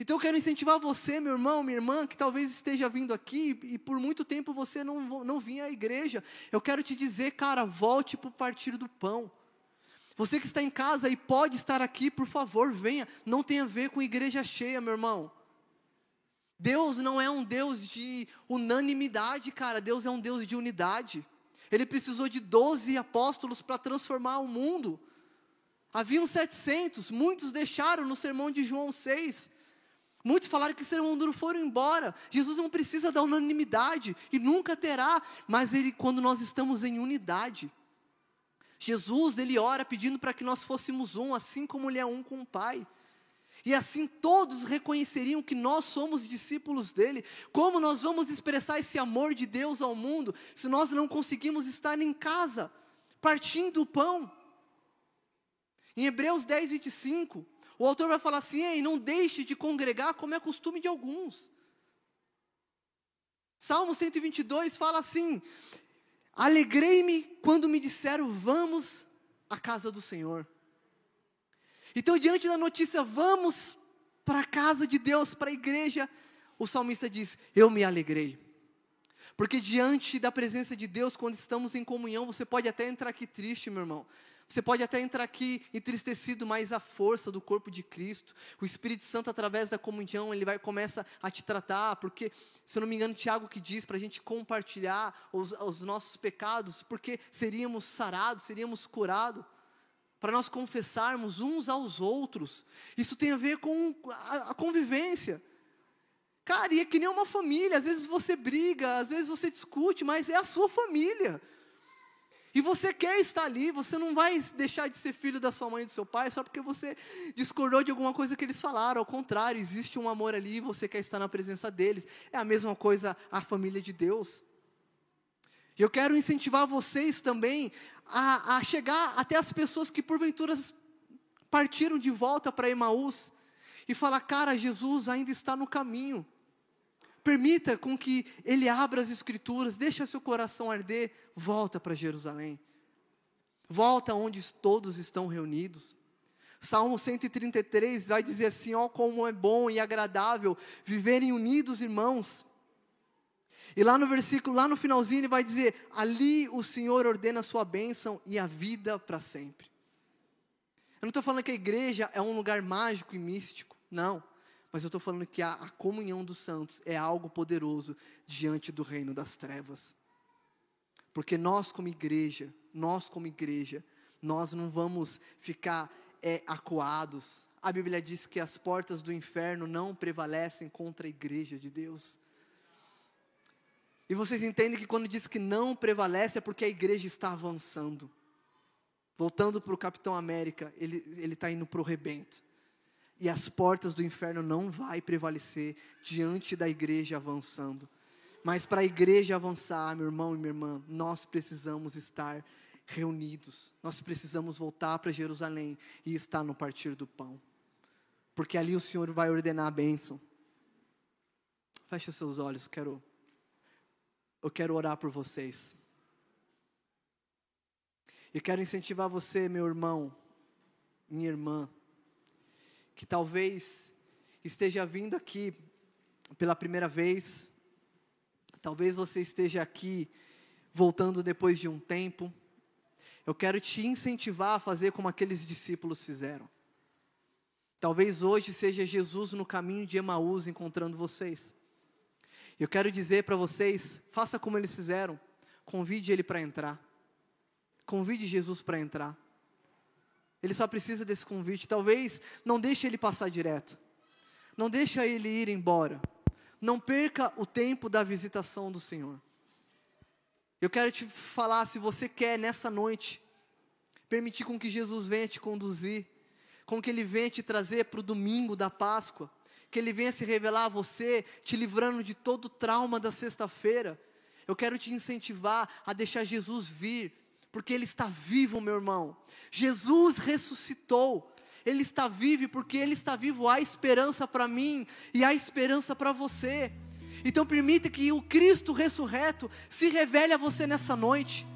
Então eu quero incentivar você, meu irmão, minha irmã, que talvez esteja vindo aqui e por muito tempo você não, não vinha à igreja. Eu quero te dizer, cara, volte para o partir do pão. Você que está em casa e pode estar aqui, por favor, venha. Não tem a ver com igreja cheia, meu irmão. Deus não é um Deus de unanimidade, cara. Deus é um Deus de unidade. Ele precisou de 12 apóstolos para transformar o mundo. Haviam 700, muitos deixaram no sermão de João 6. Muitos falaram que serão duro foram embora. Jesus não precisa da unanimidade e nunca terá, mas ele quando nós estamos em unidade. Jesus, ele ora pedindo para que nós fôssemos um, assim como ele é um com o Pai. E assim todos reconheceriam que nós somos discípulos dele. Como nós vamos expressar esse amor de Deus ao mundo se nós não conseguimos estar em casa, partindo o pão? Em Hebreus 10, 25, o autor vai falar assim: Ei, não deixe de congregar como é costume de alguns. Salmo 122 fala assim: Alegrei-me quando me disseram, vamos à casa do Senhor. Então, diante da notícia, vamos para a casa de Deus, para a igreja, o salmista diz: Eu me alegrei. Porque diante da presença de Deus, quando estamos em comunhão, você pode até entrar aqui triste, meu irmão. Você pode até entrar aqui entristecido, mas a força do corpo de Cristo, o Espírito Santo através da comunhão, ele vai começa a te tratar, porque se eu não me engano Tiago que diz para a gente compartilhar os, os nossos pecados, porque seríamos sarados, seríamos curados, para nós confessarmos uns aos outros. Isso tem a ver com a, a convivência. Cara, e é que nem uma família, às vezes você briga, às vezes você discute, mas é a sua família. E você quer estar ali, você não vai deixar de ser filho da sua mãe e do seu pai só porque você discordou de alguma coisa que eles falaram. Ao contrário, existe um amor ali e você quer estar na presença deles. É a mesma coisa a família de Deus. E eu quero incentivar vocês também a, a chegar até as pessoas que porventura partiram de volta para Emaús e falar: cara, Jesus ainda está no caminho. Permita com que Ele abra as Escrituras, deixa seu coração arder, volta para Jerusalém. Volta onde todos estão reunidos. Salmo 133 vai dizer assim: ó, como é bom e agradável viverem unidos, irmãos. E lá no versículo, lá no finalzinho, ele vai dizer: ali o Senhor ordena a sua bênção e a vida para sempre. Eu não estou falando que a igreja é um lugar mágico e místico, não. Mas eu estou falando que a, a comunhão dos santos é algo poderoso diante do reino das trevas. Porque nós, como igreja, nós, como igreja, nós não vamos ficar é, acuados. A Bíblia diz que as portas do inferno não prevalecem contra a igreja de Deus. E vocês entendem que quando diz que não prevalece é porque a igreja está avançando. Voltando para o Capitão América, ele está indo para o rebento e as portas do inferno não vai prevalecer diante da igreja avançando. Mas para a igreja avançar, meu irmão e minha irmã, nós precisamos estar reunidos. Nós precisamos voltar para Jerusalém e estar no partir do pão. Porque ali o Senhor vai ordenar a bênção. Feche seus olhos, eu quero eu quero orar por vocês. Eu quero incentivar você, meu irmão, minha irmã, que talvez esteja vindo aqui pela primeira vez, talvez você esteja aqui voltando depois de um tempo. Eu quero te incentivar a fazer como aqueles discípulos fizeram. Talvez hoje seja Jesus no caminho de Emaús encontrando vocês. Eu quero dizer para vocês, faça como eles fizeram. Convide ele para entrar. Convide Jesus para entrar. Ele só precisa desse convite. Talvez não deixe ele passar direto. Não deixe ele ir embora. Não perca o tempo da visitação do Senhor. Eu quero te falar, se você quer nessa noite permitir com que Jesus venha te conduzir, com que Ele venha te trazer para o domingo da Páscoa, que Ele venha se revelar a você, te livrando de todo o trauma da sexta-feira. Eu quero te incentivar a deixar Jesus vir porque Ele está vivo, meu irmão. Jesus ressuscitou. Ele está vivo porque Ele está vivo há esperança para mim e há esperança para você. Então permita que o Cristo ressurreto se revele a você nessa noite.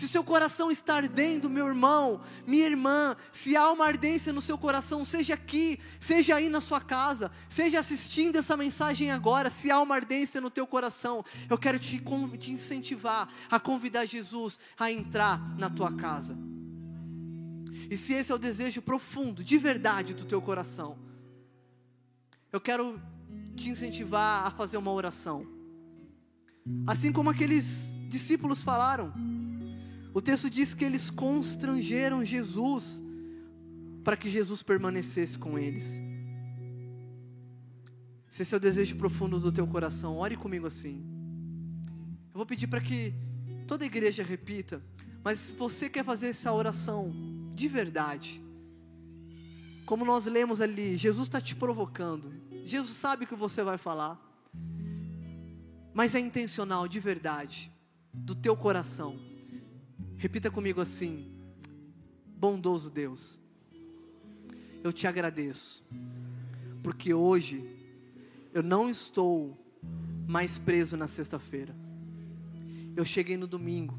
Se seu coração está ardendo, meu irmão, minha irmã, se há uma ardência no seu coração, seja aqui, seja aí na sua casa, seja assistindo essa mensagem agora, se há uma ardência no teu coração, eu quero te, te incentivar a convidar Jesus a entrar na tua casa. E se esse é o desejo profundo, de verdade do teu coração, eu quero te incentivar a fazer uma oração. Assim como aqueles discípulos falaram, o texto diz que eles constrangeram Jesus para que Jesus permanecesse com eles. Se esse é o desejo profundo do teu coração, ore comigo assim. Eu vou pedir para que toda a igreja repita, mas se você quer fazer essa oração de verdade, como nós lemos ali, Jesus está te provocando, Jesus sabe o que você vai falar, mas é intencional, de verdade, do teu coração. Repita comigo assim: Bondoso Deus, eu te agradeço, porque hoje eu não estou mais preso na sexta-feira. Eu cheguei no domingo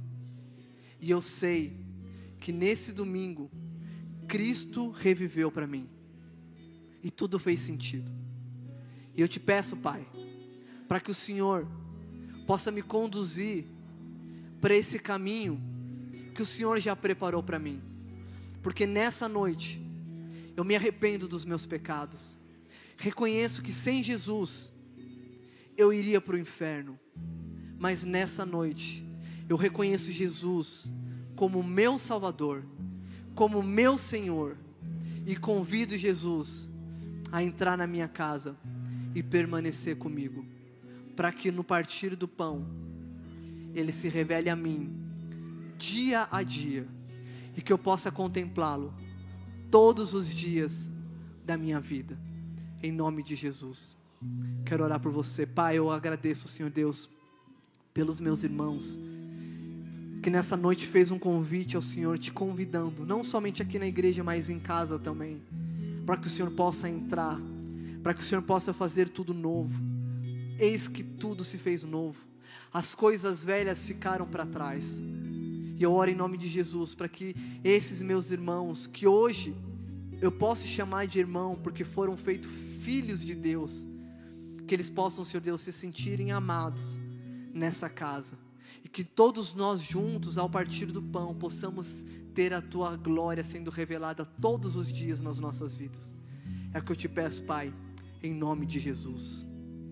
e eu sei que nesse domingo Cristo reviveu para mim e tudo fez sentido. E eu te peço, Pai, para que o Senhor possa me conduzir para esse caminho que o Senhor já preparou para mim. Porque nessa noite eu me arrependo dos meus pecados. Reconheço que sem Jesus eu iria para o inferno. Mas nessa noite eu reconheço Jesus como meu Salvador, como meu Senhor e convido Jesus a entrar na minha casa e permanecer comigo, para que no partir do pão ele se revele a mim dia a dia e que eu possa contemplá-lo todos os dias da minha vida, em nome de Jesus. Quero orar por você, Pai. Eu agradeço, Senhor Deus, pelos meus irmãos que nessa noite fez um convite ao Senhor, te convidando, não somente aqui na igreja, mas em casa também, para que o Senhor possa entrar, para que o Senhor possa fazer tudo novo. Eis que tudo se fez novo, as coisas velhas ficaram para trás. E eu oro em nome de Jesus para que esses meus irmãos, que hoje eu posso chamar de irmão porque foram feitos filhos de Deus, que eles possam, Senhor Deus, se sentirem amados nessa casa e que todos nós juntos, ao partir do pão, possamos ter a tua glória sendo revelada todos os dias nas nossas vidas. É o que eu te peço, Pai, em nome de Jesus.